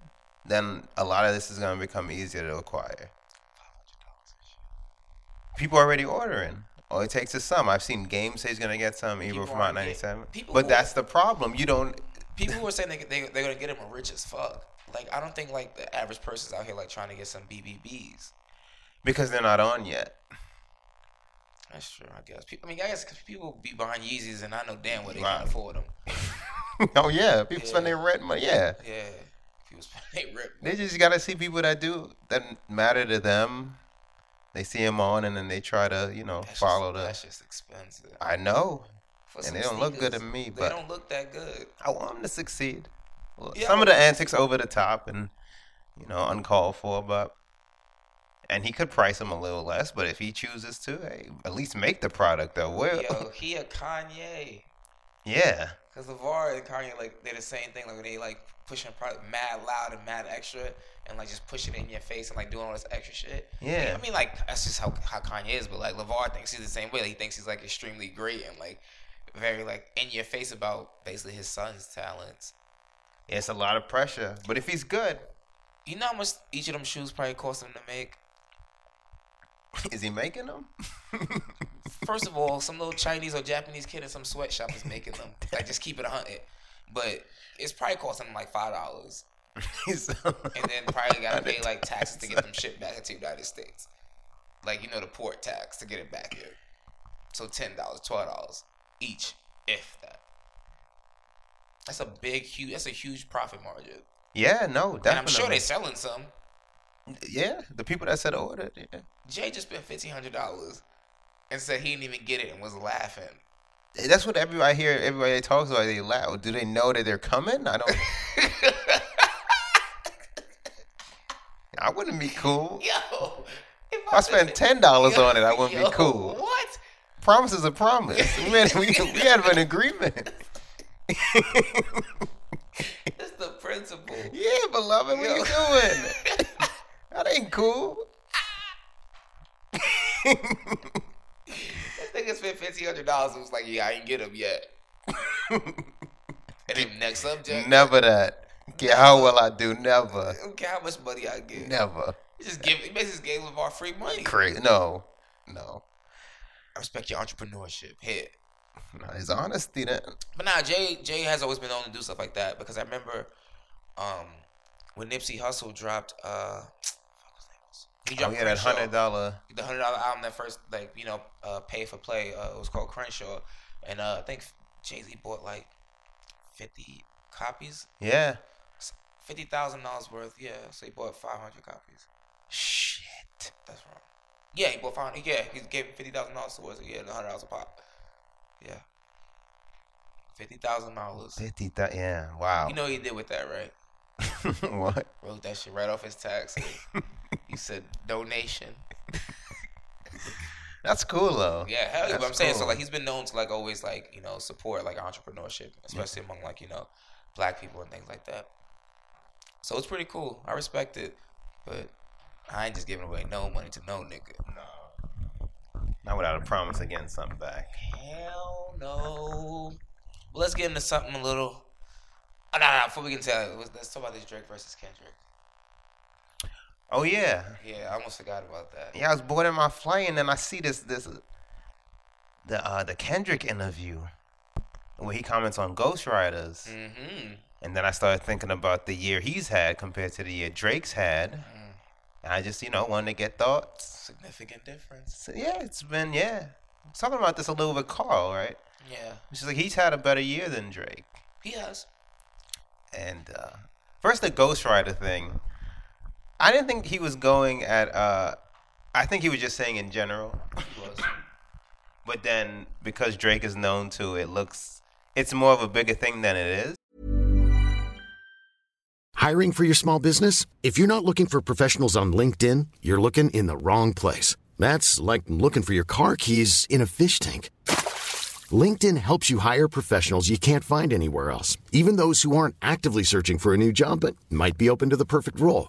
then a lot of this is going to become easier to acquire. People are already ordering. All it takes is some. I've seen games say he's going to get some, People from are Out 97. But who- that's the problem. You don't. People were saying they, they they're gonna get him rich as fuck. Like I don't think like the average person's out here like trying to get some BBBs. Because they're not on yet. That's true, I guess. People, I mean, I guess 'cause people be buying Yeezys, and I know damn well they Right. can't afford them. oh, yeah. People Yeah. spend their rent money. Yeah. Yeah, people spend they rip. They just gotta see people that do that matter to them. They see them on, and then they try to, you know, That's follow just, the. That's just expensive. I know, For and they don't look good to me, they but don't look that good. I want them to succeed. Well, Yeah, Some of the antics over the top and you know uncalled for, but and he could price them a little less. But if he chooses to, hey, at least make the product though. Well, Yo, he a Kanye. yeah, Cause LaVar and Kanye like they're the same thing. Like they like pushing product mad loud and mad extra, and like just pushing it in your face and like doing all this extra shit. Yeah. Like, I mean like that's just how how Kanye is. But like LaVar thinks he's the same way. Like, he thinks he's like extremely great and like very like in your face about basically his son's talents. Yeah, it's a lot of pressure. But if he's good, You know how much each of them shoes probably cost him to make? is he making them? First of all, some little Chinese or Japanese kid in some sweatshop is making them. Like just keep it a hundred. But it's probably cost him like five dollars. And then probably gotta pay like taxes to get them shipped back into the United States. Like you know the port tax to get it back here. So ten dollars, twelve dollars each, if that. That's a big, huge. That's a huge profit margin, yeah, no, definitely. and I'm sure they're selling some. Yeah, the people that said ordered. Yeah. Jay just spent fifteen hundred dollars and said he didn't even get it and was laughing. That's what everybody here, everybody talks about. They laugh. Do they know that they're coming? I don't. I wouldn't be cool. Yo, if If I spent ten dollars on it, I wouldn't Yo, be cool. What? Promise is a promise. We, made, we, we had an agreement. It's the principle. yeah, beloved, what Yo. you doing? that ain't cool. This nigga spent fifteen hundred dollars and was like, "Yeah, I ain't get him yet." and then next subject. Never that. Care how well I do. Never. Care how much money I get. Never. He just give. He basically gave LaVar free money. Crazy. No. No. I respect your entrepreneurship. Here. No, His honesty then. But nah, Jay Jay has always been known to do stuff like that because I remember um when Nipsey Hussle dropped uh fuck his name he Oh, yeah, that hundred dollar. the hundred dollar album that first like you know uh, pay for play uh, it was called Crenshaw and uh, I think Jay Z bought like fifty copies Yeah. fifty thousand dollars worth yeah so he bought five hundred copies Shit. that's wrong yeah he bought five yeah he gave fifty thousand dollars towards it yeah hundred dollars a pop yeah fifty thousand dollars Fifty. Th- yeah. Wow. you know what he did with that right what? wrote that shit right off his tax he said donation That's cool though. Yeah, hell yeah. But I'm saying so like he's been known to like always like, you know, support like entrepreneurship, especially among like, you know, black people and things like that. So it's pretty cool. I respect it. But I ain't just giving away no money to no nigga. No. Not without a promise of getting something back. Hell no. But let's get into something a little Oh, no, no, before we can tell, let's let's talk about this Drake versus Kendrick. Oh yeah, Yeah, I almost forgot about that. yeah. I was boarding my flight and then I see this this the uh, the Kendrick interview where he comments on ghostwriters, Mm-hmm. and then I started thinking about the year he's had compared to the year Drake's had, Mm. and I just you know wanted to get thoughts. Significant difference. So, yeah, it's been yeah. I was talking about this a little with Carl, right? Yeah, just like he's had a better year than Drake. he has. And uh, first, the ghostwriter thing. I didn't think he was going at. Uh, I think he was just saying in general. But then, because Drake is known to, it looks. It's more of a bigger thing than it is. Hiring for your small business? If you're not looking for professionals on LinkedIn, you're looking in the wrong place. That's like looking for your car keys in a fish tank. LinkedIn helps you hire professionals you can't find anywhere else, even those who aren't actively searching for a new job but might be open to the perfect role.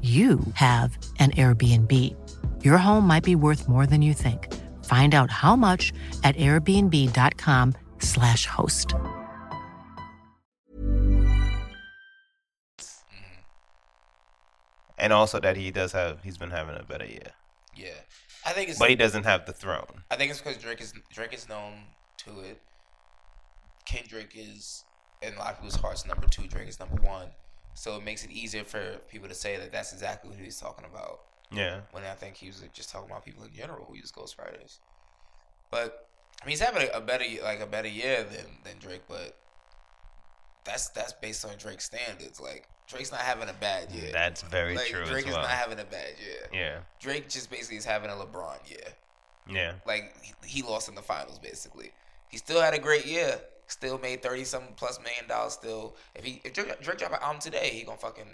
you have an Airbnb. Your home might be worth more than you think. Find out how much at airbnb.com/slash host. And also that he does have, he's been having a better year. Yeah, I think it's. But he doesn't have the throne. I think it's because Drake is Drake is known to it. Kendrick is in a lot of people's hearts number two. Drake is number one. So it makes it easier for people to say that that's exactly who he's talking about. Yeah. When I think he was just talking about people in general who use ghostwriters. But I mean, he's having a, a better like a better year than than Drake, but that's that's based on Drake's standards. Like Drake's not having a bad year. That's very like, true Drake as well. is not having a bad year. Yeah. Drake just basically is having a LeBron year. Yeah. Like he, he lost in the finals basically. He still had a great year. Still made thirty something plus million dollars. Still, if he if Drake, Drake drop an album today, he gonna fucking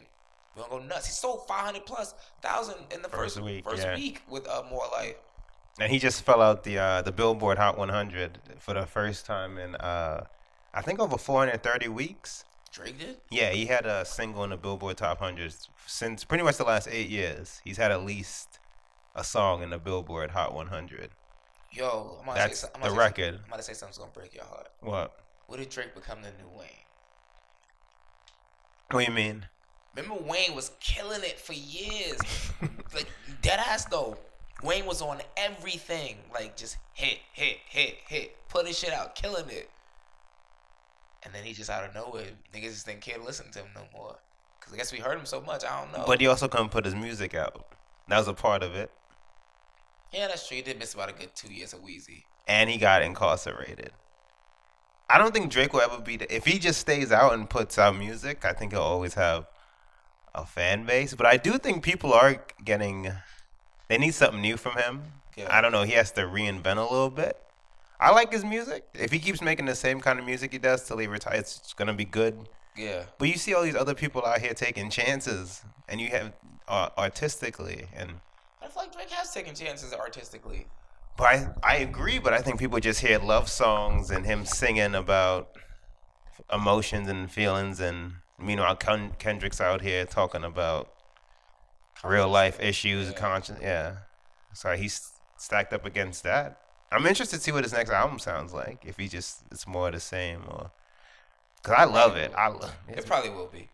we gonna go nuts. He sold five hundred plus thousand in the First first, week, first yeah. week with uh, more life. And he just fell out the uh, the Billboard Hot 100 for the first time in uh, I think over 430 weeks. Drake did. Yeah, he had a single in the Billboard Top 100 since pretty much the last eight years. He's had at least a song in the Billboard Hot 100. Yo, I'm gonna That's say, I'm the gonna say record. I'm gonna say something's gonna break your heart. What? What did Drake become the new Wayne? What do you mean? Remember Wayne was killing it for years. like dead ass though. Wayne was on everything. Like just hit, hit, hit, hit. Putting shit out, killing it. And then he just out of nowhere, niggas just didn't care to listen to him no more. Cause I guess we heard him so much. I don't know. But he also couldn't put his music out. That was a part of it. yeah, that's true. He did miss about a good two years of Weezy. And he got incarcerated. I don't think Drake will ever be the, if he just stays out and puts out music, I think he'll always have a fan base. But I do think people are getting they need something new from him. Yeah. I don't know, he has to reinvent a little bit. I like his music. If he keeps making the same kind of music he does till he retires, it's gonna be good. Yeah. But you see all these other people out here taking chances, and you have uh, artistically, and I feel like Drake has taken chances artistically. But I I agree. But I think people just hear love songs and him singing about emotions and feelings, and meanwhile Ken- Kendrick's out here talking about real life issues, conscience. Yeah, so he's stacked up against that. I'm interested to see what his next album sounds like. If he just it's more of the same, or because I love it. I love It probably will be.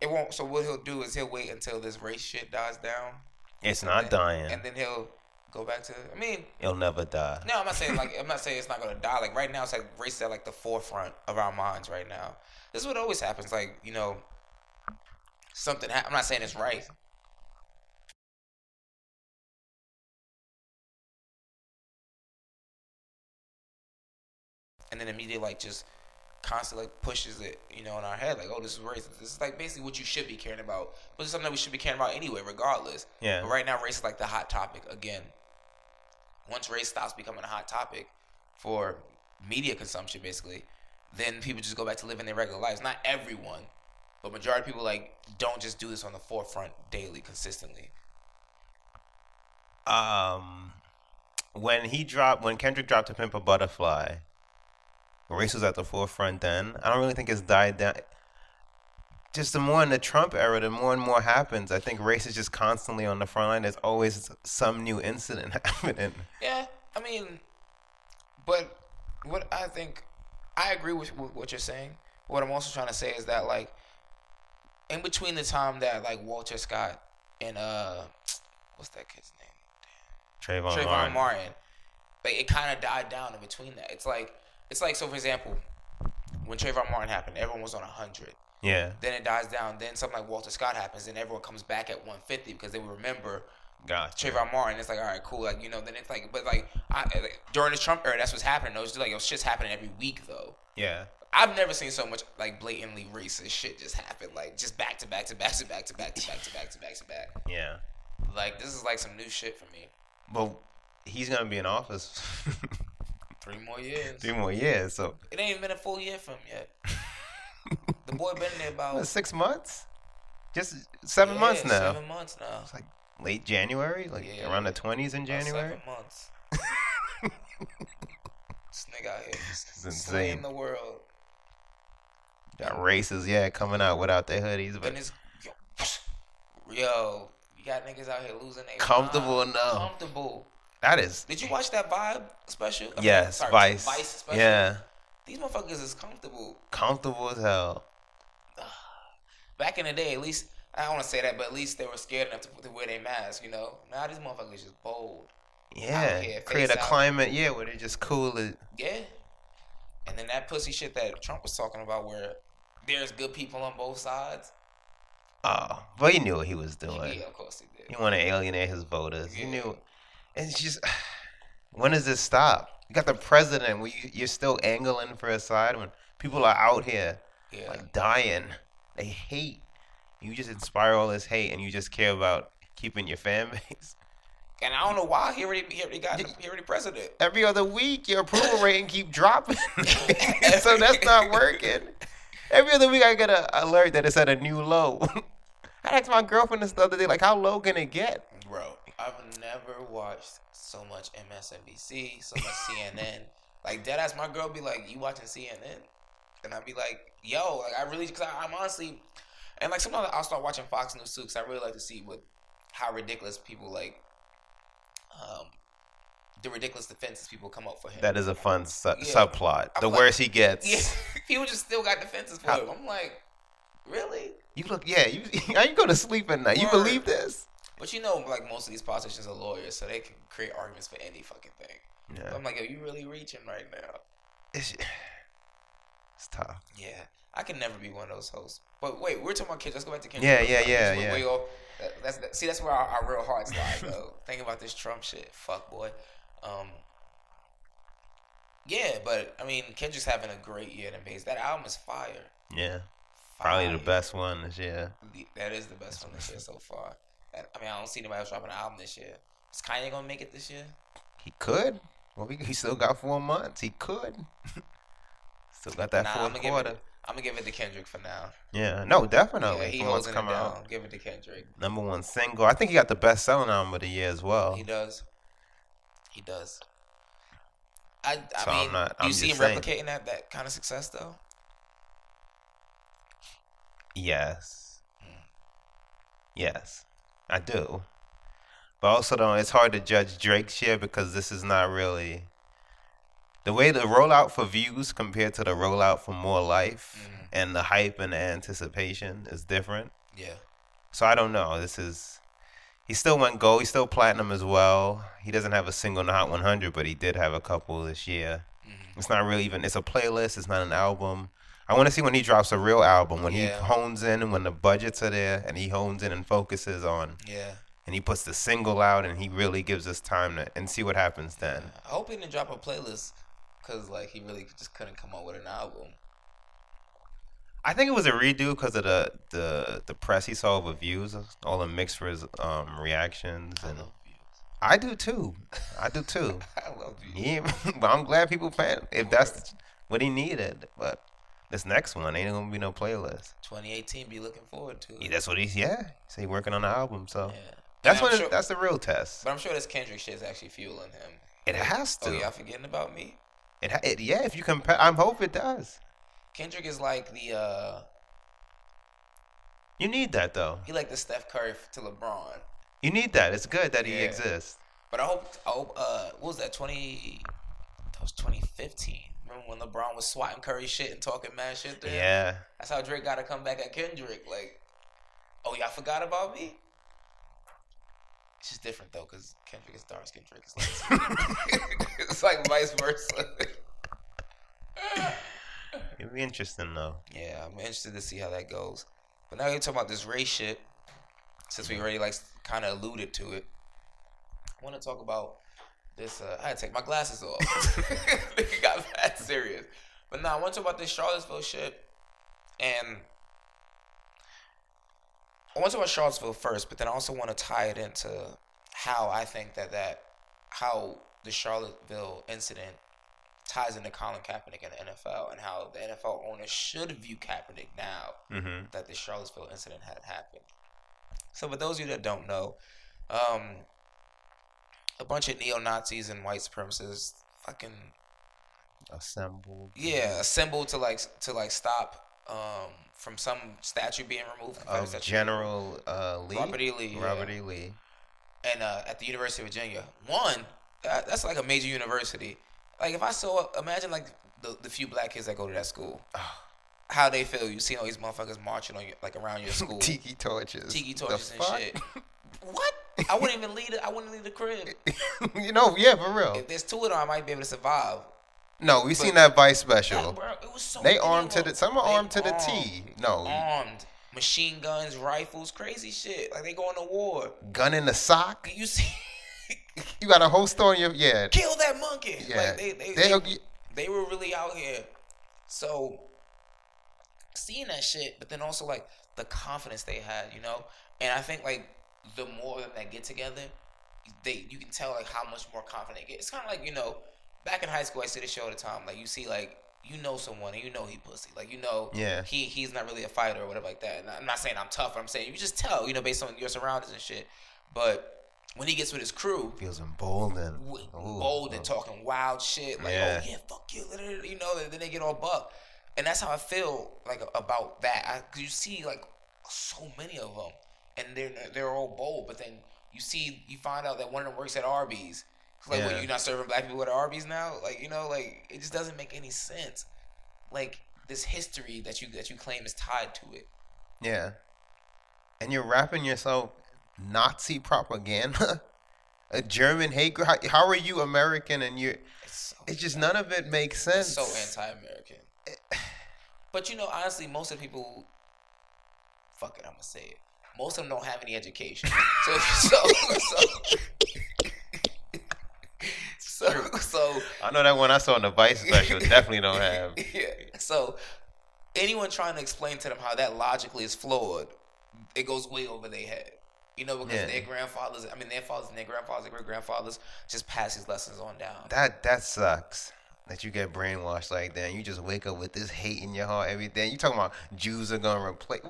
It won't. So what he'll do is he'll wait until this race shit dies down. It's not and, dying. And then he'll go back to. I mean, It'll never die. no, I'm not saying like I'm not saying it's not gonna die. Like right now, it's like race at like the forefront of our minds right now. This is what always happens. Like you know, something. Ha- I'm not saying it's right. And then immediately like just constantly like pushes it, you know, in our head, like, oh, this is racist. This is like basically what you should be caring about, but it's something that we should be caring about anyway, regardless. Yeah. But right now, race is like the hot topic again. Once race stops becoming a hot topic for media consumption, basically, then people just go back to living their regular lives. Not everyone, but majority of people like don't just do this on the forefront daily, consistently. um when he dropped when Kendrick dropped to Pimp a Butterfly, race was at the forefront then. I don't really think it's died down. Just the more in the Trump era, the more and more happens. I think race is just constantly on the front line. There's always some new incident happening. Yeah, I mean, but what I think, I agree with, with what you're saying. What I'm also trying to say is that like, in between the time that like Walter Scott and uh, what's that kid's name? Trayvon, Trayvon Martin. Martin. Like it kind of died down in between that. It's like it's like so. For example, when Trayvon Martin happened, everyone was on hundred. Yeah, Then it dies down. Then something like Walter Scott happens, and everyone comes back at 150 because they will remember gotcha. Trayvon Martin. It's like, all right, cool. Like, you know, then it's like, but like, I, like during the Trump era, that's what's happening. Though. It's like, it was shit's happening every week, though. Yeah, I've never seen so much like blatantly racist shit just happen, like just back to back to back to back to back to back to back to back to back. yeah. Like this is like some new shit for me. Well, he's gonna be in office Three more years. three more years, so It ain't even been a full year for him yet. the boy been there about what, six months, just seven yeah, months now. Seven months now. It's like late January, like Yeah. around the twenties in January. Seven months. this nigga out here It's insane. the world. Got races, yeah, coming out without their hoodies, but And it's yo, yo, you got niggas out here losing their Comfortable mind. enough. Comfortable. That is Did you watch that Vibe special? I mean, yes, sorry, Vice. Vice special. Yeah, These motherfuckers is comfortable. comfortable as hell. Back in the day, at least I don't want to say that, but at least they were scared enough to, to wear their mask. You know, now these motherfuckers just bold. Yeah, here, create a out. climate, yeah, where they just cool it. Yeah. And then that pussy shit that Trump was talking about, where there's good people on both sides. Oh, but he knew what he was doing. Yeah, of course he did. He wanted to alienate his voters. He knew. It's just, when does this stop? You got the president where you, you're still angling for a side when people are out here Yeah. like dying. They hate. You just inspire all this hate, and you just care about keeping your fan base. And I don't know why he already he already got he already president. Every other week, your approval rating keep dropping, so that's not working. Every other week, I get an alert that it's at a new low. I asked my girlfriend this the other day, like, how low can it get? I've never watched so much MSNBC, so much CNN. Like deadass, my girl be like, "You watching CNN?" And I'd be like, "Yo, like I really, cause I, I'm honestly, and like sometimes I'll start watching Fox News too, cause I really like to see what how ridiculous people like, um, the ridiculous defenses people come up for him. That is a fun su- Yeah. subplot. I'm The like- worse he gets, yeah, people just still got defenses for How- him. I'm like, really? you look. Yeah, you. You go to sleep at night? You believe this? But you know, like most of these politicians are lawyers, so they can create arguments for any fucking thing. Yeah. So I'm like, yo, you really reaching right now? It's, it's tough. Yeah, I can never be one of those hosts. But wait, we're talking about kids. Let's go back to kids. Yeah, yeah, yeah, yeah. way off. That- That's that, see, that's where our, our real hearts lie, though. Thinking about this Trump shit, fuck boy. Um, yeah, but I mean, Kendrick's having a great year in base. That album is fire. Yeah, probably the best one this year. That is the best one this year so far. I mean, I don't see anybody else dropping an album this year. Is Kanye gonna make it this year? He could. Well, we, he still got four months. He could. still got that Nah, I'm fourth gonna give quarter. it. I'm gonna give it to Kendrick for now. Yeah, no, definitely. Yeah, he holds it come down. out, Give it to Kendrick. number one single. I think he got the best selling album of the year as well. He does. He does. I I So I'm mean, not- do you see him saying. replicating that that kind of success though? Yes. Hmm. Yes, I do. But also, though, it's hard to judge Drake's year because this is not really the way the rollout for views compared to the rollout for More Life mm. and the hype and the anticipation is different. Yeah. So I don't know. This is he still went gold. He's still platinum as well. He doesn't have a single in the Hot 100, but he did have a couple this year. Mm. It's not really even. It's a playlist. It's not an album. I want to see when he drops a real album. When Yeah. he hones in and when the budgets are there, and he hones in and focuses on. Yeah. And he puts the single out, and he really gives us time to and see what happens then. I hope he didn't drop a playlist because like he really just couldn't come up with an album. I think it was a redo because of the, the the press he saw with views, all the mixed res, um, reactions, and I do too. I do too. I love you. Yeah, but I'm glad people playing. If that's what he needed, but this next one ain't gonna be no playlist. 2018, be looking forward to it. Yeah, that's what he's yeah. He he working on the album, so Yeah. that's what sure- that's the real test. But I'm sure this Kendrick shit is actually fueling him. It has to. Oh, y'all forgetting about me? It, it yeah. If you compare, I hope it does. Kendrick is like the uh You need that though. he like the Steph Curry to LeBron. You need that. It's good that he Yeah. exists. But I hope I hope uh what was that 20 that was 2015. Remember when LeBron was swatting Curry shit and talking mad shit to him? Yeah. That's how Drake got to come back at Kendrick. Like, oh y'all forgot about me? It's just different though, cause Kendrick is dark skin, Drake is light skin. it's like vice versa. It'd be interesting though. Yeah, I'm interested to see how that goes. But now you're talking about this race shit. Since we already like kind of alluded to it, I want to talk about this. Uh, I had to take my glasses off. Nigga got that serious. But now I want to talk about this Charlottesville shit, and I want to talk about Charlottesville first. But then I also want to tie it into how I think that that how the Charlottesville incident ties into Colin Kaepernick and the NFL, and how the NFL owners should view Kaepernick now Mm-hmm. that the Charlottesville incident had happened. So, for those of you that don't know, um, a bunch of neo Nazis and white supremacists fucking Assembled. yeah assembled to like to like stop um, from some statue being removed. Of statue. General uh, Lee. Robert E. Lee, Robert yeah. E. Lee. and uh, at the University of Virginia. One, that, that's like a major university. Like if I saw, imagine like the, the few black kids that go to that school, how they feel. You see all these motherfuckers marching on your, like around your school, Tiki torches. tiki The torches and fuck? shit. What? I wouldn't even leave. it- I wouldn't leave the crib. you know, yeah, for real. If there's two of them, I might be able to survive. No, we seen that Vice special. Bro, it was so they armed to the. Some are They armed to the T. No, Armed, machine guns, rifles, crazy shit. Like they going to war. gun in the sock. You see, You got a whole story in your yeah. kill that monkey. Yeah. Like they, they, They'll they, they were really out here. So seeing that shit, but then also like the confidence they had, you know. And I think like the more that get together, they you can tell like how much more confident they get. It's kind of like you know, back in high school, I see the show all the time. Like you see like you know someone and you know he pussy. Like you know Yeah. he he's not really a fighter or whatever like that. And I'm not saying I'm tough. I'm saying you just tell you know based on your surroundings and shit. But when he gets with his crew, Feels emboldened. w- bold and talking wild shit. Like, oh, Yeah. oh yeah, fuck you, you know. Then they get all buck, and that's how I feel like about that. I, Cause you see like so many of them, and they're they're all bold. But then you see, you find out that one of them works at Arby's. Like, what Yeah. you not serving black people at Arby's now? Like, you know, like it just doesn't make any sense. Like this history that you that you claim is tied to it. Yeah. And you're wrapping yourself Nazi propaganda, a German hate. How, how are you American and you're? It's so It's just none of it makes sense. so anti-American. But you know, honestly, most of the people, fuck it, I'm gonna say it. Most of them don't have any education. So, so, so, so, so, I know that one I saw in the Vice special definitely don't have. yeah. So, anyone trying to explain to them how that logically is flawed, it goes way over their head. You know, because Yeah. their grandfathers, I mean, their fathers and their grandfathers, their great grandfathers, just pass these lessons on down. That that sucks. that you get brainwashed like that. And you just wake up with this hate in your heart every day. You talking about Jews are gonna replace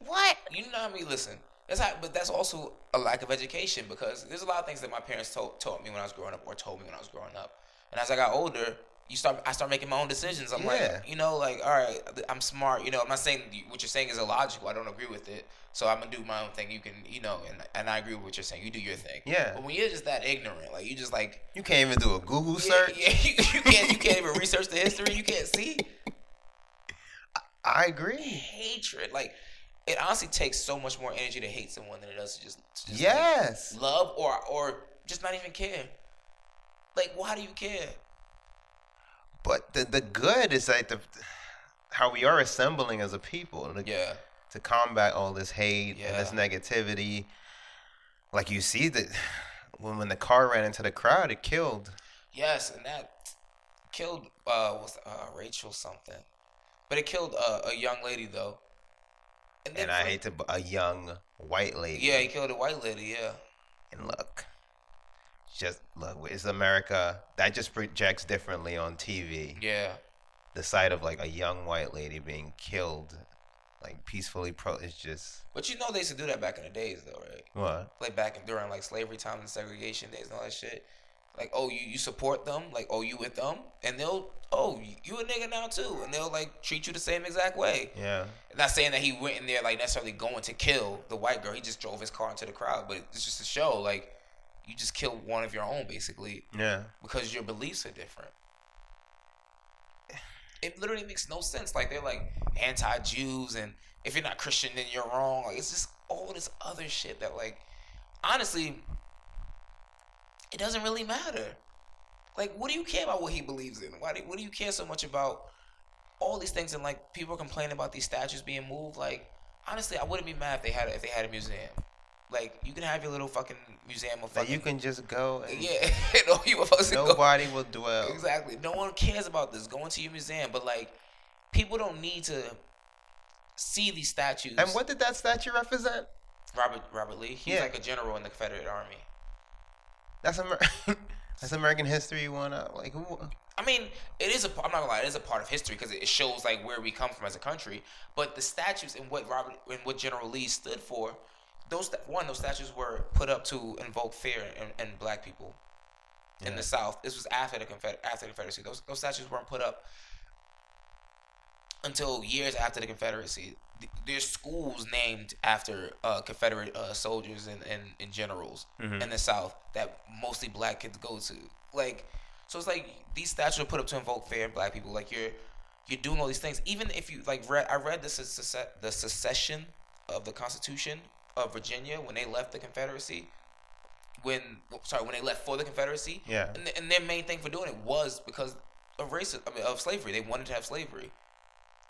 what? You know how I mean? Listen, that's how, but that's also a lack of education because there's a lot of things that my parents told taught me when I was growing up or told me when I was growing up. And as I got older, you start I start making my own decisions. I'm Yeah. like, you know, like all right, I'm smart. You know, I'm not saying what you're saying is illogical. I don't agree with it. So I'm gonna do my own thing. You can, you know, and and I agree with what you're saying. You do your thing. Yeah. But when you're just that ignorant, like you just like You can't even do a Google yeah, search. yeah, you, you can't you can't even research the history. You can't see I agree. hatred. Like it honestly takes so much more energy to hate someone than it does to just, to just Yes. like, love or or just not even care. Like, why do you care? But the the good is like the how we are assembling as a people. to- Yeah. To combat all this hate and this negativity. Like you see that when when the car ran into the crowd, it killed. Yes, and that killed uh was uh Rachel something, but it killed uh, a young lady though. And, And I hate to a young white lady. Yeah, he killed a white lady. Yeah. And look, just look, it's America. That just projects differently on TV. Yeah. The sight of like a young white lady being killed, like peacefully, pro. It's just But you know they used to do that back in the days though, right? what? Like back in, during like slavery times and segregation days and all that shit. Like, oh, you, you support them, like, oh, you with them, and they'll, oh, you a nigga now too, and they'll like treat you the same exact way. Yeah. Not saying that he went in there like necessarily going to kill the white girl. He just drove his car into the crowd, but it's just to show like you just killed one of your own basically Yeah. because your beliefs are different. It literally makes no sense. Like they're like anti-Jews, and if you're not Christian, then you're wrong. Like it's just all this other shit that, like, honestly, it doesn't really matter. Like, what do you care about what he believes in? Why? Do, what do you care so much about all these things? And like, people are complaining about these statues being moved. Like, honestly, I wouldn't be mad if they had if they had a museum. Like, you can have your little fucking museum of That fucking you can just go. And yeah, no, you were supposed to go. Nobody will dwell. Exactly. No one cares about this. Going to your museum, but like, people don't need to see these statues. And what did that statue represent? Robert Robert Lee. He's Yeah. like a general in the Confederate Army. That's Amer- That's American history one up. Like who? I mean, it is a. I'm not gonna lie. It is a part of history because it shows like where we come from as a country. But the statues and what Robert and what General Lee stood for, those one those statues were put up to invoke fear in, in black people in the South. This was after the Confeder- after the Confederacy. Those those statues weren't put up until years after the Confederacy. There's schools named after uh, Confederate uh, soldiers and, and, and generals Mhm. in the South that mostly black kids go to. Like, so it's like these statues are put up to invoke fear in black people. Like you're you're doing all these things. Even if you like read, I read the the secession of the Constitution of Virginia when they left the Confederacy. When sorry, when they left for the Confederacy. Yeah. And, and their main thing for doing it was because of racism. I mean, of slavery. They wanted to have slavery.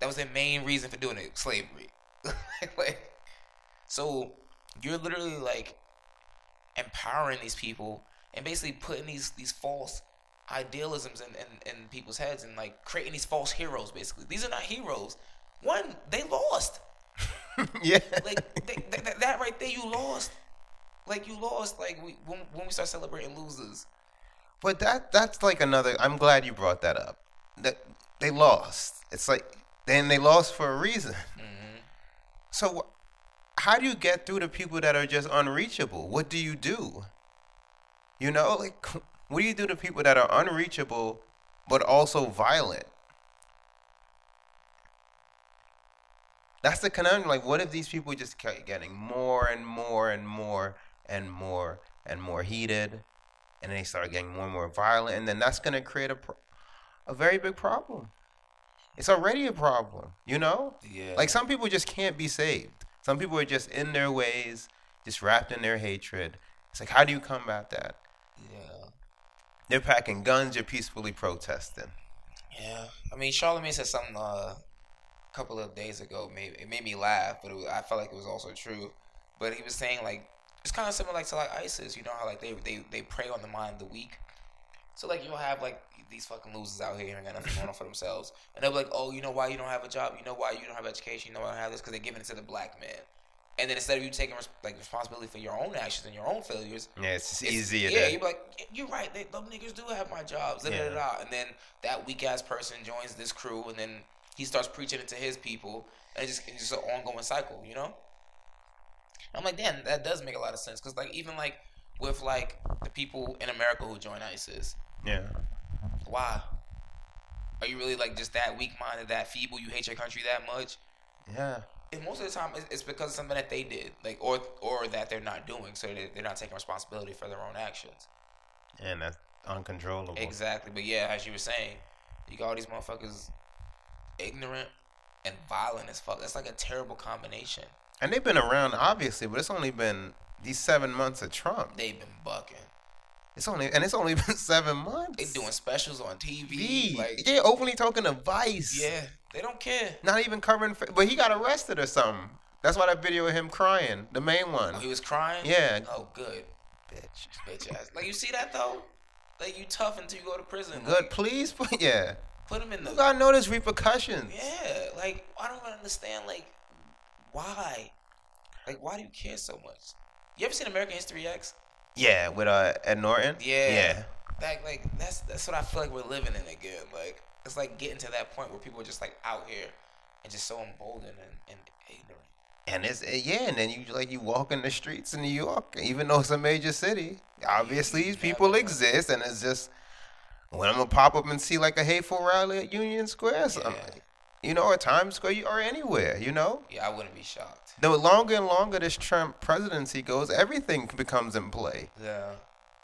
That was their main reason for doing it. Slavery. like, so you're literally like empowering these people and basically putting these these false idealisms in, in, in people's heads and like creating these false heroes basically these are not heroes one they lost yeah like they, that, that- that right there you lost like you lost like we, when, when we start celebrating losers But that that's like another. I'm glad you brought that up. That they lost. It's like then they lost for a reason. Mm-hmm. So how do you get through to people that are just unreachable? What do you do? You know, like what do you do to people that are unreachable but also violent? That's the conundrum. Like, what if these people just kept getting more and more and more and more and more heated, and they start getting more and more violent, and then that's gonna create a pro- a very big problem. It's already a problem, you know. Yeah. Like some people just can't be saved. Some people are just in their ways, just wrapped in their hatred. It's like, how do you combat that? yeah They're packing guns. You're peacefully protesting. Yeah, I mean, Charlamagne said something uh, a couple of days ago. Maybe it made me laugh, but it was, I felt like it was also true. But he was saying like it's kind of similar like to like ISIS. You know how like they they they prey on the mind of the weak. So like you'll have like these fucking losers out here and got nothing going on for themselves, and they'll be like, oh, you know why you don't have a job? You know why you don't have education? You know why I don't have this? Because they're giving it to the black man. And then instead of you taking res- like responsibility for your own actions and your own failures, Yeah, it's just easier Yeah, to- you're like, you're right. They, them niggas do have my jobs. Da, da, da, da. And then that weak ass person joins this crew, and then he starts preaching it to his people, and it's just, it's just an ongoing cycle, you know. I'm like, damn, that does make a lot of sense because like even like with like the people in America who join ISIS, Yeah. why? Are you really like just that weak minded, that feeble? You hate your country that much? Yeah. And most of the time, it's, it's because of something that they did, like or or that they're not doing, so they, they're not taking responsibility for their own actions. And that's uncontrollable. Exactly. But yeah, as you were saying, you got all these motherfuckers ignorant and violent as fuck. That's like a terrible combination. And they've been around, obviously, but it's only been these seven months of Trump. They've been bucking. It's only and it's only been seven months. They doing specials on TV. Like yeah, openly talking to Vice. yeah, they don't care. Not even covering, but he got arrested or something. That's why that video of him crying, the main one. Oh, he was crying. Yeah. Oh, good. Bitch. Bitch ass. Like you see that though? Like you tough until you go to prison. Good, Like, please, put yeah. put him in the. You gotta know there's repercussions. Yeah, like I don't understand. Like, why? Like, why do you care so much? You ever seen American History X? Yeah, with uh Ed Norton. Yeah. Yeah. Like, like that's that's what I feel like we're living in again. Like, it's like getting to that point where people are just like out here and just so emboldened and, and ignorant. And it's eh, yeah, and then you like you walk in the streets in New York, even though it's a major city. Obviously, these people exist, and it's just when I'm gonna pop up and see like a hateful rally at Union Square, or something, you know, or Times Square, or anywhere, you know. Yeah, I wouldn't be shocked. The longer and longer this Trump presidency goes, everything becomes in play, Yeah.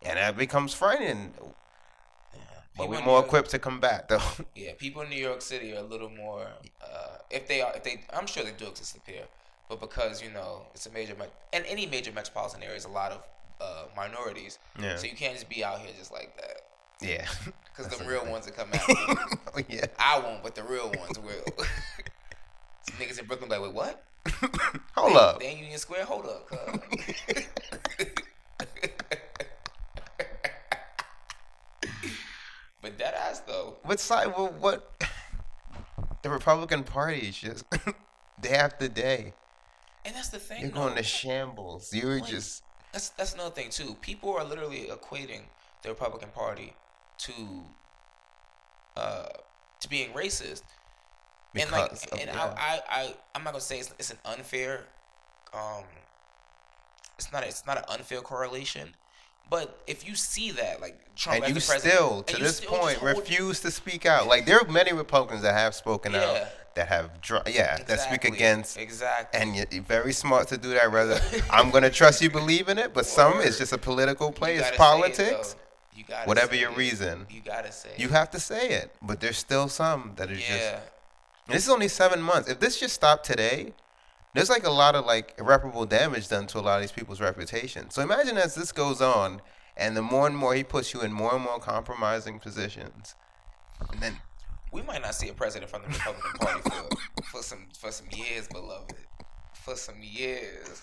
and that becomes frightening. But People we're more New- equipped to combat, though. Yeah, people in New York City are a little more. Uh, if they are, if they, I'm sure they do exist up here, but because you know it's a major, and any major metropolitan area is a lot of uh, minorities. Yeah. So you can't just be out here just like that. yeah. Because the real ones that come out. Oh, yeah. I won't, but the real ones will. Some niggas in Brooklyn be like, wait, what? Hold up. They in Union Square. Hold up, but that ass though. What side? Well, what? The Republican Party is just day after day. And that's the thing. You're though. going to shambles. You're Like, just that's that's another thing too. People are literally equating the Republican Party to uh to being racist. And like of- and yeah. I, I I I'm not gonna say it's, it's an unfair um it's not it's not an unfair correlation. But if you see that, like Trump and you still, to you this still point, refuse to speak out. Like there are many Republicans that have spoken Yeah. out, that have, dr- yeah, that speak against. Exactly. And you're very smart to do that. Rather, I'm gonna trust you believe in it, but some it's just a political play. it's say it, politics. You gotta Whatever your it. reason, You gotta say you have to say it. But there's still some that is just. Yeah. And this is only seven months. If this just stopped today, there's like a lot of like irreparable damage done to a lot of these people's reputation. So imagine as this goes on, and the more and more he puts you in more and more compromising positions, and then We might not see a president from the Republican Party for, for some for some years, beloved. For some years.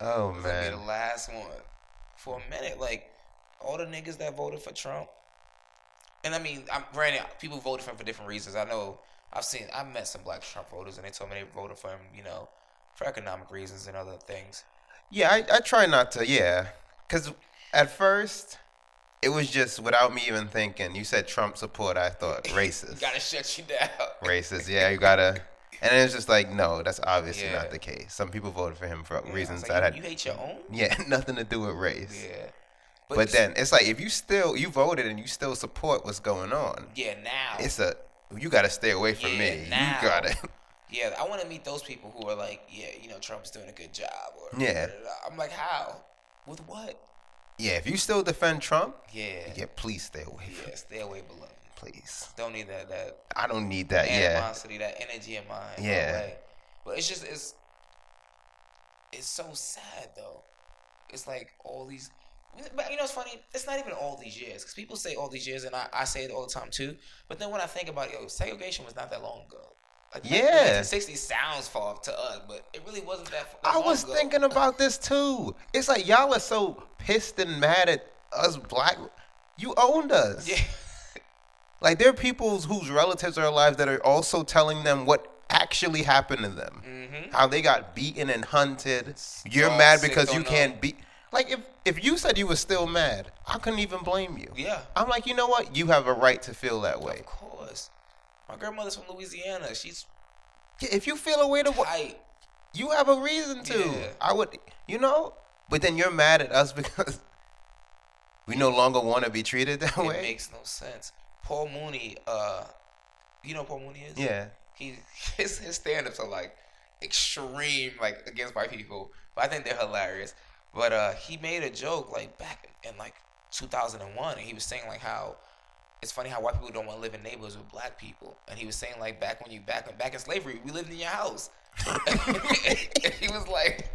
oh This gonna be man, the last one. For a minute, like all the niggas that voted for Trump. And I mean, I'm granted, people voted for him for different reasons. I know I've seen I've met some black Trump voters and they told me they voted for him, you know, for economic reasons and other things. yeah, I, I try not to, yeah, because at first it was just without me even thinking. You said Trump support, I thought racist, Gotta shut you down. racist. Yeah, you gotta. And it was just like, no, that's obviously Yeah. not the case. Some people voted for him for Yeah, reasons like, that had you hate your own? Yeah, nothing to do with race. Yeah. But, you- then it's like if you still you voted and you still support what's going on, Yeah, now. it's a you got to stay away from Yeah, me. now. You gotta. Yeah, I want to meet those people who are like, yeah, you know, Trump's doing a good job. Or Yeah. I'm like, how? With what? Yeah, if you still defend Trump, Yeah. yeah, please stay away. From Yeah, stay away, beloved. Please, Don't need that that I don't need that. Yeah, animosity, that energy in mind. Yeah. But it's just it's it's so sad though. It's like all these. But you know, it's funny. It's not even all these years because people say all these years, and I, I say it all the time too. But then when I think about it, yo, segregation was not that long ago. Like, Yeah. sixty sounds far to us, but it really wasn't that. that I was ago. thinking about this too. It's like y'all are so pissed and mad at us black. You owned us. Yeah. Like there are people whose relatives are alive that are also telling them what actually happened to them. Mm-hmm. How they got beaten and hunted. You're mad because you can't beat. Like if if you said you were still mad, I couldn't even blame you. Yeah. I'm like, you know what? You have a right to feel that way. Of course. My grandmother's from Louisiana. She's Yeah, If you feel a way to, tight. you have a reason to. Yeah. I would, you know. But then you're mad at us because we no longer want to be treated that It way. It makes no sense. Paul Mooney, uh, you know who Paul Mooney is? yeah. He his his stand ups are like extreme, like against white people. But I think they're hilarious. But uh he made a joke like back in like 2001 and he was saying like how it's funny how white people don't want to live in neighborhoods with black people. And he was saying like back when you back back in slavery, we lived in your house. He was like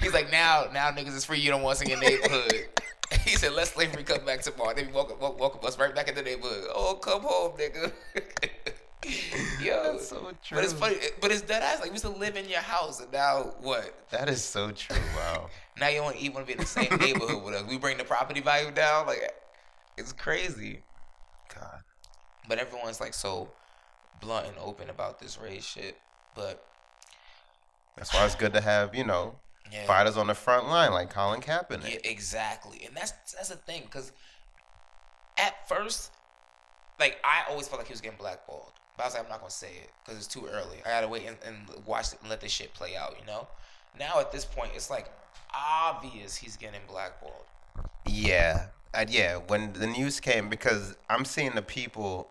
he's like now now niggas is free, you don't want us in your neighborhood. He said, "Let slavery come back tomorrow." Then we welcome, welcome, welcome us right back in the neighborhood. Oh, come home, nigga. Yo, That's so true. But it's funny. But it's dead ass. Like we used to live in your house, and now what? That is so true. Wow. Now you don't even want to be in the same neighborhood with us. We bring the property value down. Like it's crazy. God. But everyone's like so blunt and open about this race shit. But That's why it's good to have, you know, Yeah. fighters on the front line like Colin Kaepernick. Yeah, exactly. And that's that's the thing, because at first, like I always felt like he was getting blackballed. But I was like, I'm not gonna say it because it's too early. I gotta wait and, and watch it and let this shit play out, you know? Now at this point it's like obvious he's getting blackballed. Yeah, uh, yeah. When the news came, because I'm seeing the people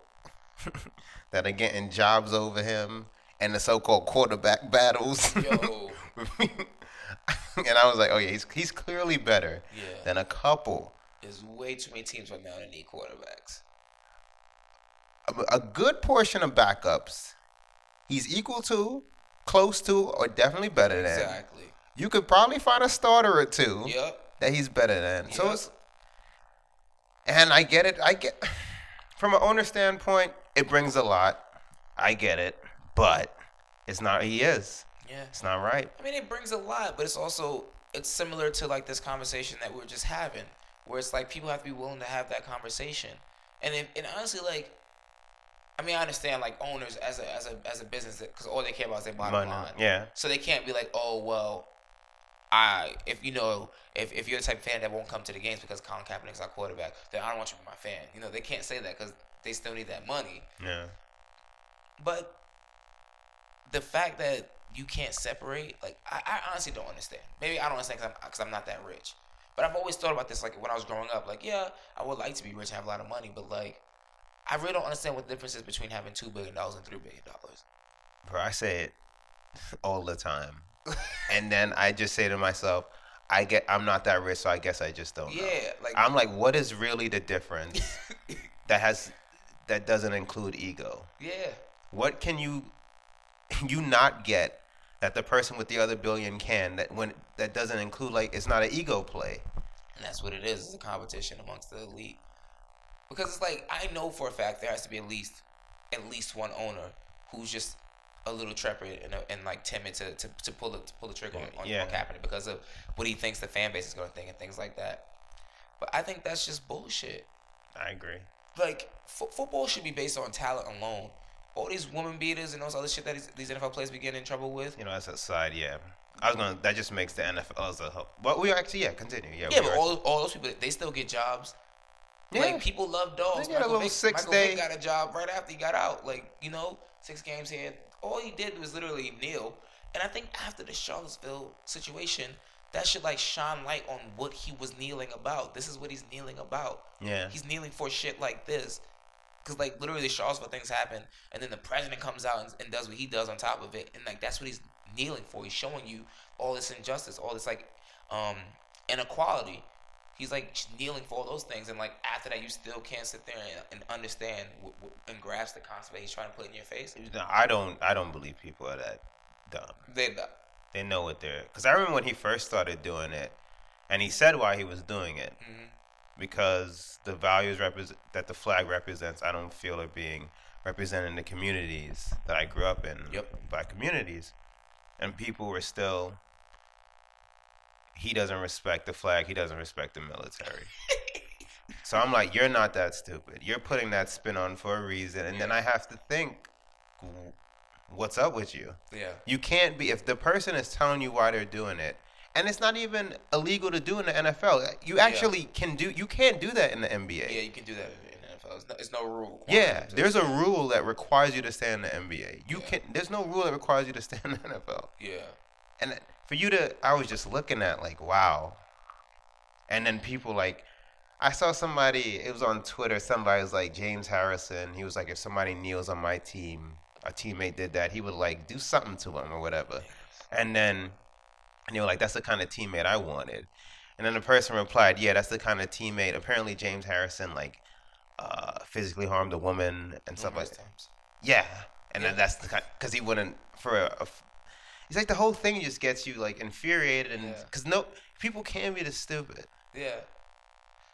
that are getting jobs over him and the so-called quarterback battles. Yo. and I was like, oh yeah, he's he's clearly better Yeah. than a couple. There's way too many teams right now that need quarterbacks. A, a good portion of backups, he's equal to, close to, or definitely better than. Exactly. You could probably find a starter or two Yep. that he's better than. So it's, and I get it. I get from an owner standpoint, it brings a lot. I get it, but it's not. He is. Yeah. It's not right. I mean, it brings a lot, but it's also it's similar to like this conversation that we are just having, where it's like people have to be willing to have that conversation, and it, and honestly, like, I mean, I understand like owners as a as a as a business because all they care about is their bottom Money, line. yeah. So they can't be like, oh well, I if you know if if you're the type of fan that won't come to the games because Colin Kaepernick's our quarterback, then I don't want you to be my fan. You know, they can't say that because they still need that money. Yeah. But the fact that you can't separate, like, I, I honestly don't understand. Maybe I don't understand because I'm, 'cause I'm not that rich. But I've always thought about this, like, when I was growing up. Like, yeah, I would like to be rich and have a lot of money, but, like, I really don't understand what the difference is between having $2 billion and $3 billion. Bro, I say it all the time, and then I just say to myself, I get. I'm not that rich, so I guess I just don't know. Yeah, like, I'm like, what is really the difference that has that doesn't include ego? yeah. What can you you not get that the person with the other billion can that when that doesn't include like it's not an ego play. And that's what it is. It's a competition amongst the elite. Because it's like I know for a fact there has to be at least at least one owner who's just a little trepid and, uh, and like timid to, to, to pull the to pull the trigger on, on, Yeah. on Kaepernick because of what he thinks the fan base is going to think and things like that. But I think that's just bullshit. I agree. Like fo- football should be based on talent alone. All these woman beaters and all this other shit that these, these NFL players be getting in trouble with. You know, that's a side, yeah. I was gonna that just makes the NFL as a whole. But we actually yeah, continue. Yeah, Yeah, but are- all, all those people, they still get jobs. Yeah. Like people love dogs. Little Vick, six Michael day- Vick got a job right after he got out. Like you know, six games here. All he did was literally kneel. And I think after the Charlottesville situation, that should like shine light on what he was kneeling about. This is what he's kneeling about. Yeah. He's kneeling for shit like this. Cause like literally Charlottesville things happen, and then the president comes out and, and does what he does on top of it, and like that's what he's kneeling for. He's showing you all this injustice, all this like um inequality. He's like kneeling for all those things, and like after that, you still can't sit there and, and understand w- w- and grasp the concept that he's trying to put in your face. No, I don't I don't believe people are that dumb. They, They know what they're because I remember when he first started doing it, and he said why he was doing it mm-hmm. because the values represent that the flag represents. I don't feel are being represented in the communities that I grew up in, Yep. black communities, and people were still. He doesn't respect the flag. He doesn't respect the military. so I'm like, you're not that stupid. You're putting that spin on for a reason, and then I have to think, what's up with you? Yeah. You can't be if the person is telling you why they're doing it, and it's not even illegal to do in the NFL. Uh, you actually can do. You can't do that in the NBA. Yeah, you can do that in the NFL. It's no, it's no rule. Yeah, there's a rule that requires you to stay in the NBA. You can. There's no rule that requires you to stay in the NFL. Yeah. And for you to, I was just looking at like, wow. And then people like, I saw somebody. It was on Twitter. Somebody was like James Harrison. He was like, if somebody kneels on my team, a teammate did that, he would like do something to him or whatever. And then, and they were like, that's the kind of teammate I wanted. And then the person replied, yeah, that's the kind of teammate. Apparently, James Harrison like uh, physically harmed a woman and stuff like that. Yeah, and then that's the kind because he wouldn't for a, a It's like the whole thing just gets you like infuriated, and because no people can be this stupid. Yeah.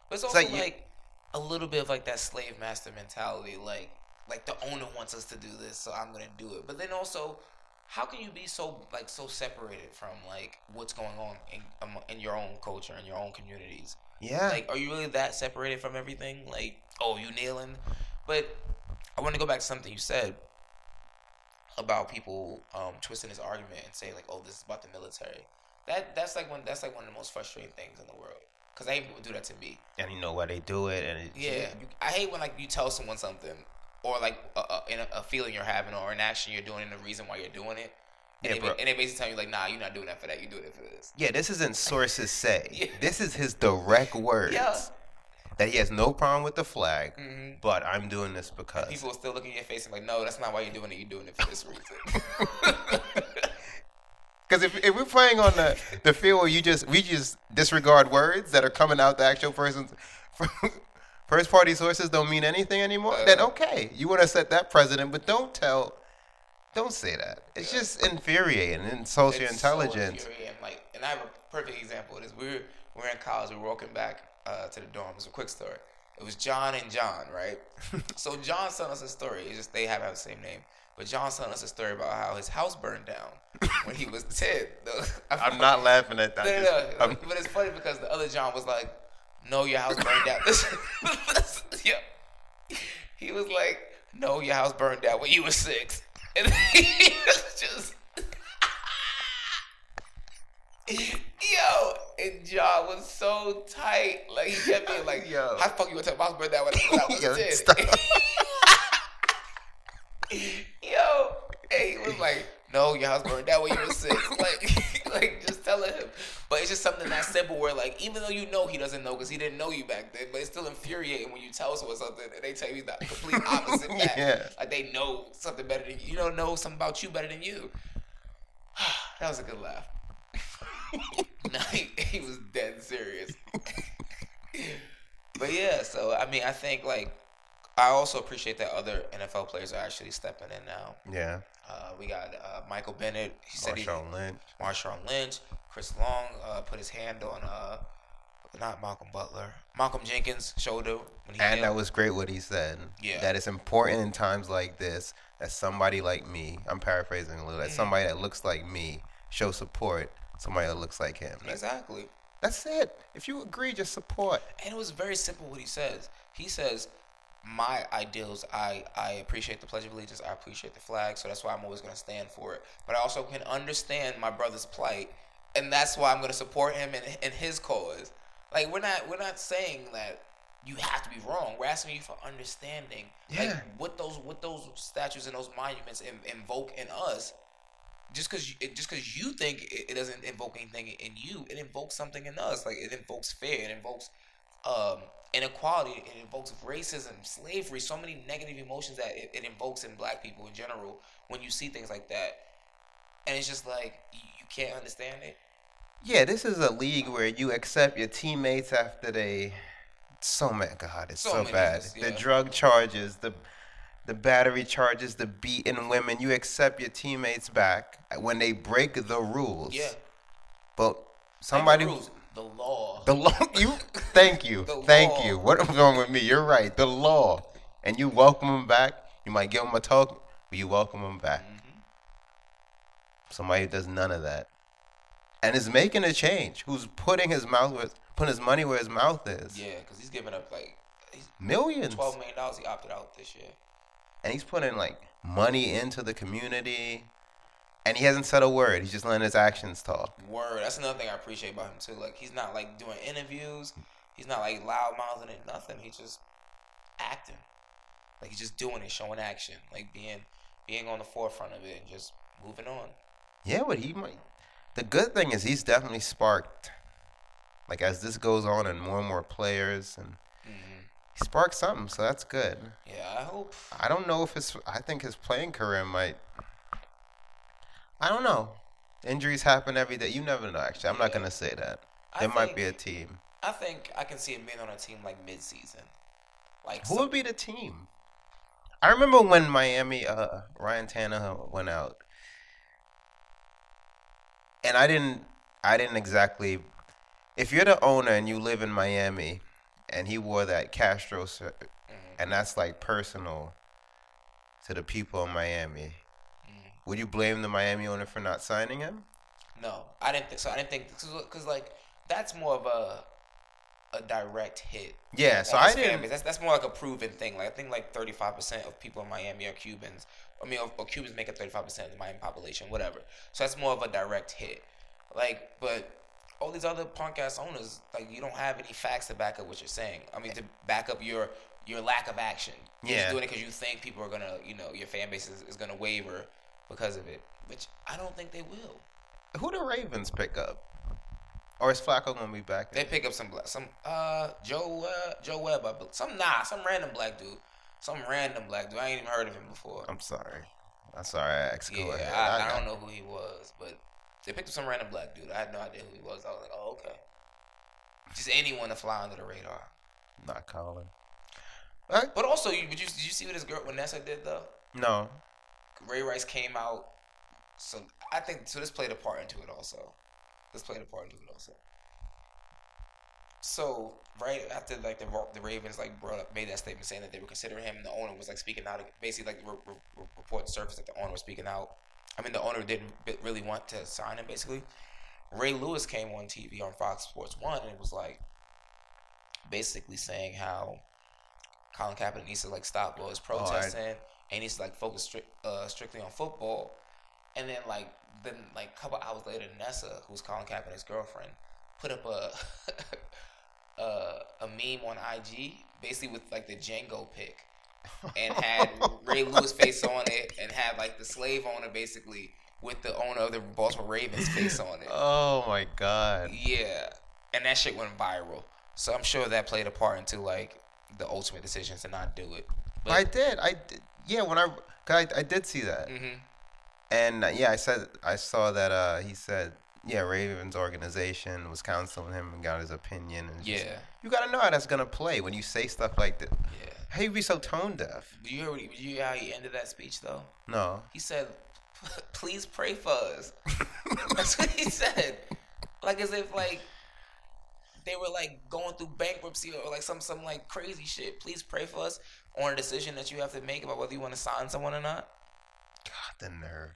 But it's It's also like like, a little bit of like that slave master mentality, like like the owner wants us to do this, so I'm gonna do it. But then also, how can you be so like so separated from like what's going on in um, in your own culture in your own communities? Yeah. Like, are you really that separated from everything? Like, oh, you kneeling? But I want to go back to something you said about people um, twisting this argument and say like, oh, this is about the military. That that's like one that's like one of the most frustrating things in the world. Cause I hate people do that to me. And you know why they do it, and it, Yeah, you, I hate when like you tell someone something, or like a, a, a, feeling you're having, or an action you're doing, and the reason why you're doing it. And, Yeah, they, and they basically tell you like, nah, you're not doing that for that. You're doing it for this. Yeah, this isn't sources say. This is his direct words. Yeah. That he has no problem with the flag, but I'm doing this because. People are still looking at your face and like, no, that's not why you're doing it. You're doing it for this reason. Because if, if we're playing on the, the field where you just we just disregard words that are coming out the actual person's first party sources don't mean anything anymore, Uh. then okay, you want to set that precedent, but don't tell, don't say that. It's just infuriating and your It's so intelligence. infuriating. Like, and I have a perfect example of this. We were we were in college. We were walking back uh, to the dorm. It was a quick story. It was John and John, right? so John's telling us a story. It's just they have the same name. But John's telling us a story about how his house burned down when he was ten. I'm not laughing at that. No, no, no. I'm- But it's funny because the other John was like, "No, your house burned down." yeah. He was like, "No, your house burned down when you were six. And he was just, yo, and John was so tight. Like he kept being like, Yo. "How the fuck you gonna tell my down when, when I was Yo, 10? stop. Yo, and he was like, "No, your house burned down when you were six. Like, like just telling him. But it's just something that simple where, like, even though you know he doesn't know because he didn't know you back then, but it's still infuriating when you tell someone something and they tell you the complete opposite back. Yeah. Like they know something better than you. You don't know something about you better than you. that was a good laugh. no, he, he was dead serious. but yeah, so I mean, I think like I also appreciate that other NFL players are actually stepping in now. Yeah. Uh, we got uh, Michael Bennett. He said he- Marshawn Lynch. Marshawn Lynch. Chris Long uh, put his hand on uh, not Malcolm Butler, Malcolm Jenkins' shoulder when he And that was great what he said. Yeah. That it's important in times like this that somebody like me, I'm paraphrasing a little, that Mhm. somebody that looks like me show support somebody that looks like him. Exactly. That's it. If you agree, just support. And it was very simple what he says. He says, "My ideals, I I appreciate the Pledge of Allegiance. I appreciate the flag. So that's why I'm always going to stand for it. But I also can understand my brother's plight, and that's why I'm going to support him and, in his cause. Like we're not we're not saying that." You have to be wrong. We're asking you for understanding, Yeah. like what those what those statues and those monuments in, invoke in us. Just because you, just because you think it, it doesn't invoke anything in you, it invokes something in us. Like it invokes fear, it invokes um, inequality, it invokes racism, slavery, so many negative emotions that it, it invokes in black people in general when you see things like that. And it's just like you, you can't understand it. Yeah, this is a league where you accept your teammates after they. So many, God, it's So so, bad. us, The drug charges, the the battery charges, the beaten women. You accept your teammates back when they break the rules. Yeah. But somebody, the rules, the law. the law. You thank you, thank law. you. What was wrong with me? You're right. The law, and you welcome them back. You might give them a token, but you welcome them back. Mm-hmm. Somebody who does none of that, and is making a change. Who's putting his mouth where, putting his money where his mouth is. Yeah, because he's giving up like he's Millions. twelve million dollars. He opted out this year. And he's putting like money into the community, and he hasn't said a word. He's just letting his actions talk. Word. That's another thing I appreciate about him too. Like he's not like doing interviews. He's not like loud mouthing it. Nothing. He's just acting. Like he's just doing it, showing action. Like being being on the forefront of it and just moving on. Yeah, but he might. The good thing is he's definitely sparked. Like as this goes on, and more and more players, and he sparked something, so that's good. Yeah, I hope. I don't know if his. I think his playing career might. I don't know. Injuries happen every day. You never know. Actually, I'm not gonna say that. I There might be a team. I think I can see him being on a team like mid-season. Like Who some- would be the team? I remember when Miami, uh, Ryan Tannehill went out, and I didn't, I didn't exactly. If you're the owner and you live in Miami, and he wore that Castro shirt, mm-hmm. and that's like personal to the people in Miami, mm-hmm. would you blame the Miami owner for not signing him? No, I didn't think so. I didn't think because like that's more of a a direct hit. Yeah, so I didn't-. That's that's more like a proven thing. Like I think like thirty five percent of people in Miami are Cubans. I mean, or, or Cubans make up thirty five percent of the Miami population, whatever. So that's more of a direct hit. Like, but all these other podcast owners, like you don't have any facts to back up what you're saying. I mean, to back up your your lack of action. You're Yeah. just doing it because you think people are gonna, you know, your fan base is, is gonna waver because of it, which I don't think they will. Who the Ravens pick up? Or is Flacco gonna be back? They pick up some black, some uh Joe uh, Joe Webb, I bel- some nah, some random black dude, some random black dude. I ain't even heard of him before. I'm sorry. I'm sorry. I asked. Yeah. I, I got- don't know who he was, but they picked up some random black dude. I had no idea who he was. I was like, oh okay, just anyone to fly under the radar. Not calling. But also, you, but you, did you see what this girl Vanessa did though? No. Ray Rice came out. So I think so. This played a part into it also. This played a part into it also. So right after like the the Ravens like brought up, made that statement saying that they were considering him, and the owner was like speaking out. Basically, like re- re- report surfaced that the owner was speaking out. I mean, the owner didn't really want to sign him. Basically, Ray Lewis came on TV on Fox Sports One and it was like basically saying how Colin Kaepernick needs to like stop all his Oh, I- protesting and he needs to like focus strict, uh, strictly on football. And then like then like a couple hours later, Nessa, who's Colin Kaepernick's girlfriend, put up a a, a meme on IG, basically with like the Django pic, and had Ray Lewis face on it, and had like the slave owner basically with the owner of the Baltimore Ravens face on it. Oh my god. Yeah, and that shit went viral. So I'm sure that played a part into like the ultimate decision to not do it. But I did. I did. Yeah, when I, cause I, I did see that. Mhm. And uh, yeah, I said I saw that. Uh, he said, yeah, Ravens organization was counseling him and got his opinion. And it's just- Yeah. you gotta know how that's gonna play when you say stuff like that. Yeah. How you be so tone deaf? You hear, what he, you hear how he ended that speech though? No. He said, "Please pray for us." That's what he said. Like as if like they were like going through bankruptcy or like some some like crazy shit. Please pray for us on a decision that you have to make about whether you want to sign someone or not. God, the nerve.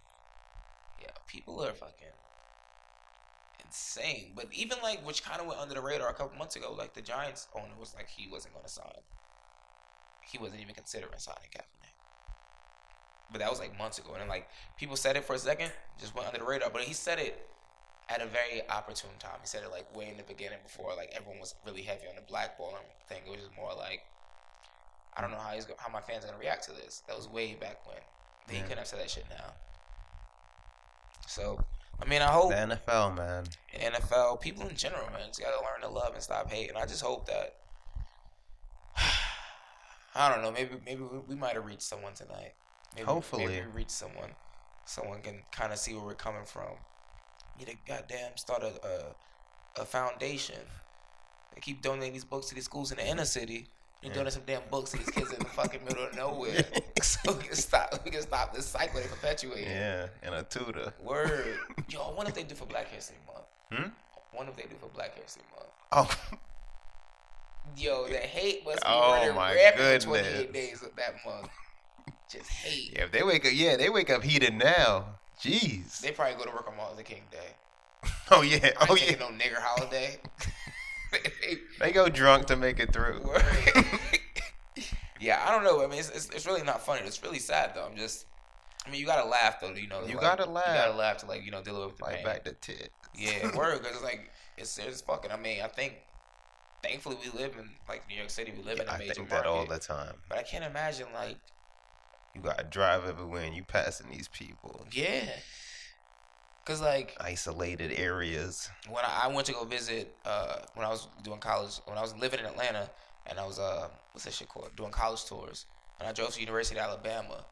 Yeah, people are fucking insane. But even like, which kind of went under the radar a couple months ago, like the Giants owner was like, he wasn't going to sign. He wasn't even considering signing Kaepernick. But that was like months ago, and then like people said it for a second, just went under the radar. But he said it at a very opportune time. He said it like way in the beginning before like everyone was really heavy on the blackballing thing. It was just more like, I don't know how he's go- how my fans are gonna react to this. That was way back when. He Yeah. couldn't have said that shit now. So, I mean, I hope The NFL, man. NFL, people in general, man, just gotta learn to love and stop hating. I just hope that I don't know. Maybe maybe we, we might have reached someone tonight. Maybe, Hopefully. maybe we reached someone. Someone can kind of see where we're coming from. Need to goddamn start a, a a foundation. They keep donating these books to these schools in the inner city. You Yeah. donate some damn books to these kids in the fucking middle of nowhere, so we can stop. We can stop this cycle they perpetuating. Yeah, and a tutor. Word. Yo, I wonder if they do for Black History Month. Hmm? I wonder if they do for Black History Month. Oh, Yo, the hate must be Oh, rampant for goodness. 28 days of that month. Just hate. yeah. If they wake up, yeah, they wake up heated now. Jeez. They probably go to work on Martin Luther King Day. Oh yeah. Oh yeah. no nigger holiday. They go drunk to make it through. yeah, I don't know. I mean, it's, it's, it's really not funny. It's really sad though. I'm just. I mean, you gotta laugh though. You know, You like, gotta laugh. You gotta laugh to like you know deal with the Fight pain. back the tit. Yeah, word. Because it's like it's it's fucking. I mean, I think thankfully we live in like New York City. We live in a I major think market. that all the time. But I can't imagine like You gotta drive everywhere and you passing these people. yeah, because like Isolated areas. when I, I went to go visit uh when I was doing college when I was living in Atlanta and I was uh what's that shit called doing college tours and I drove to University of Alabama.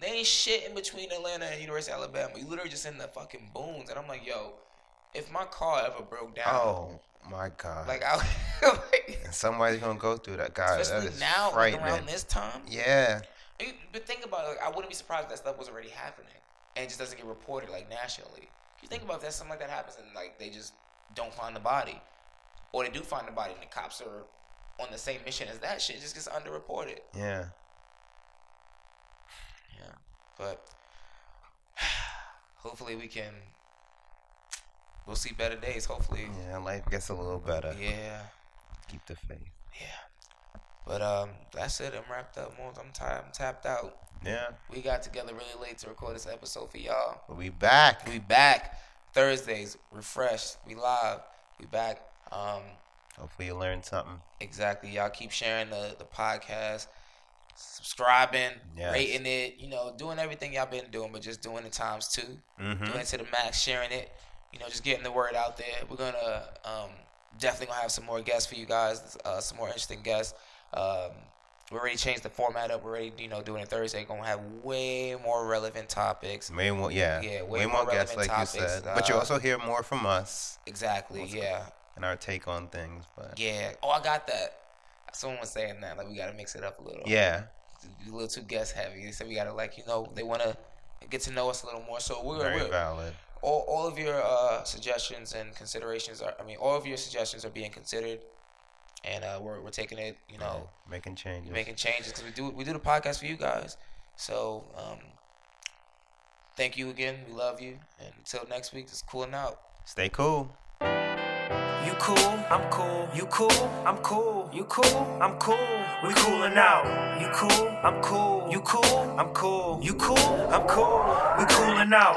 There ain't shit in between Atlanta and University of Alabama. You literally just in the fucking boons and I'm like, yo, if my car ever broke down, Oh my god. like I like, and somebody's gonna go through that. God, that especially is now like, around this time. yeah. But think about it, like, I wouldn't be surprised if that stuff was already happening and it just doesn't get reported like nationally. If you think about that, something like that happens and like they just don't find the body, or they do find the body and the cops are on the same mission as that shit, just gets underreported. Yeah. Yeah, but hopefully we can. We'll see better days. Hopefully, Yeah, life gets a little better. yeah, Keep the faith. yeah. But um, that's it. I'm wrapped up. More. I'm tired. I'm tapped out. Yeah. We got together really late to record this episode for y'all. But we back. We back Thursdays, refreshed. We live. We back. Um, Hopefully you learned something. exactly. Y'all keep sharing the the podcast, subscribing, Yes. rating it. You know, doing everything y'all been doing, but just doing it times 2 Mhm. Doing it to the max, sharing it. You know, just getting the word out there. We're gonna um, definitely gonna have some more guests for you guys. Uh, some more interesting guests. Um, we already changed the format up. We're already, you know, doing it Thursday. Gonna have way more relevant topics. Way more, yeah. Yeah, way, way more more guests, like relevant you topics, said. but you uh, also hear more from us Exactly. Yeah. and our take on things. But Yeah. Oh, I got that. Someone was saying that like we gotta mix it up a little. yeah, A little too guest heavy. They said we gotta like you know they wanna get to know us a little more. So we're, very we're valid. All, all of your uh, suggestions and considerations are I mean all of your suggestions are being considered, and uh, we're we're taking it you know Making changes. making changes because we do we do the podcast for you guys. So um, thank you again. We love you, and until next week, just cooling out. Stay cool. You cool, I'm cool. You cool, I'm cool. You cool, I'm cool. We coolin' out. You cool, I'm cool. You cool, I'm cool. You cool, I'm cool. We coolin' out.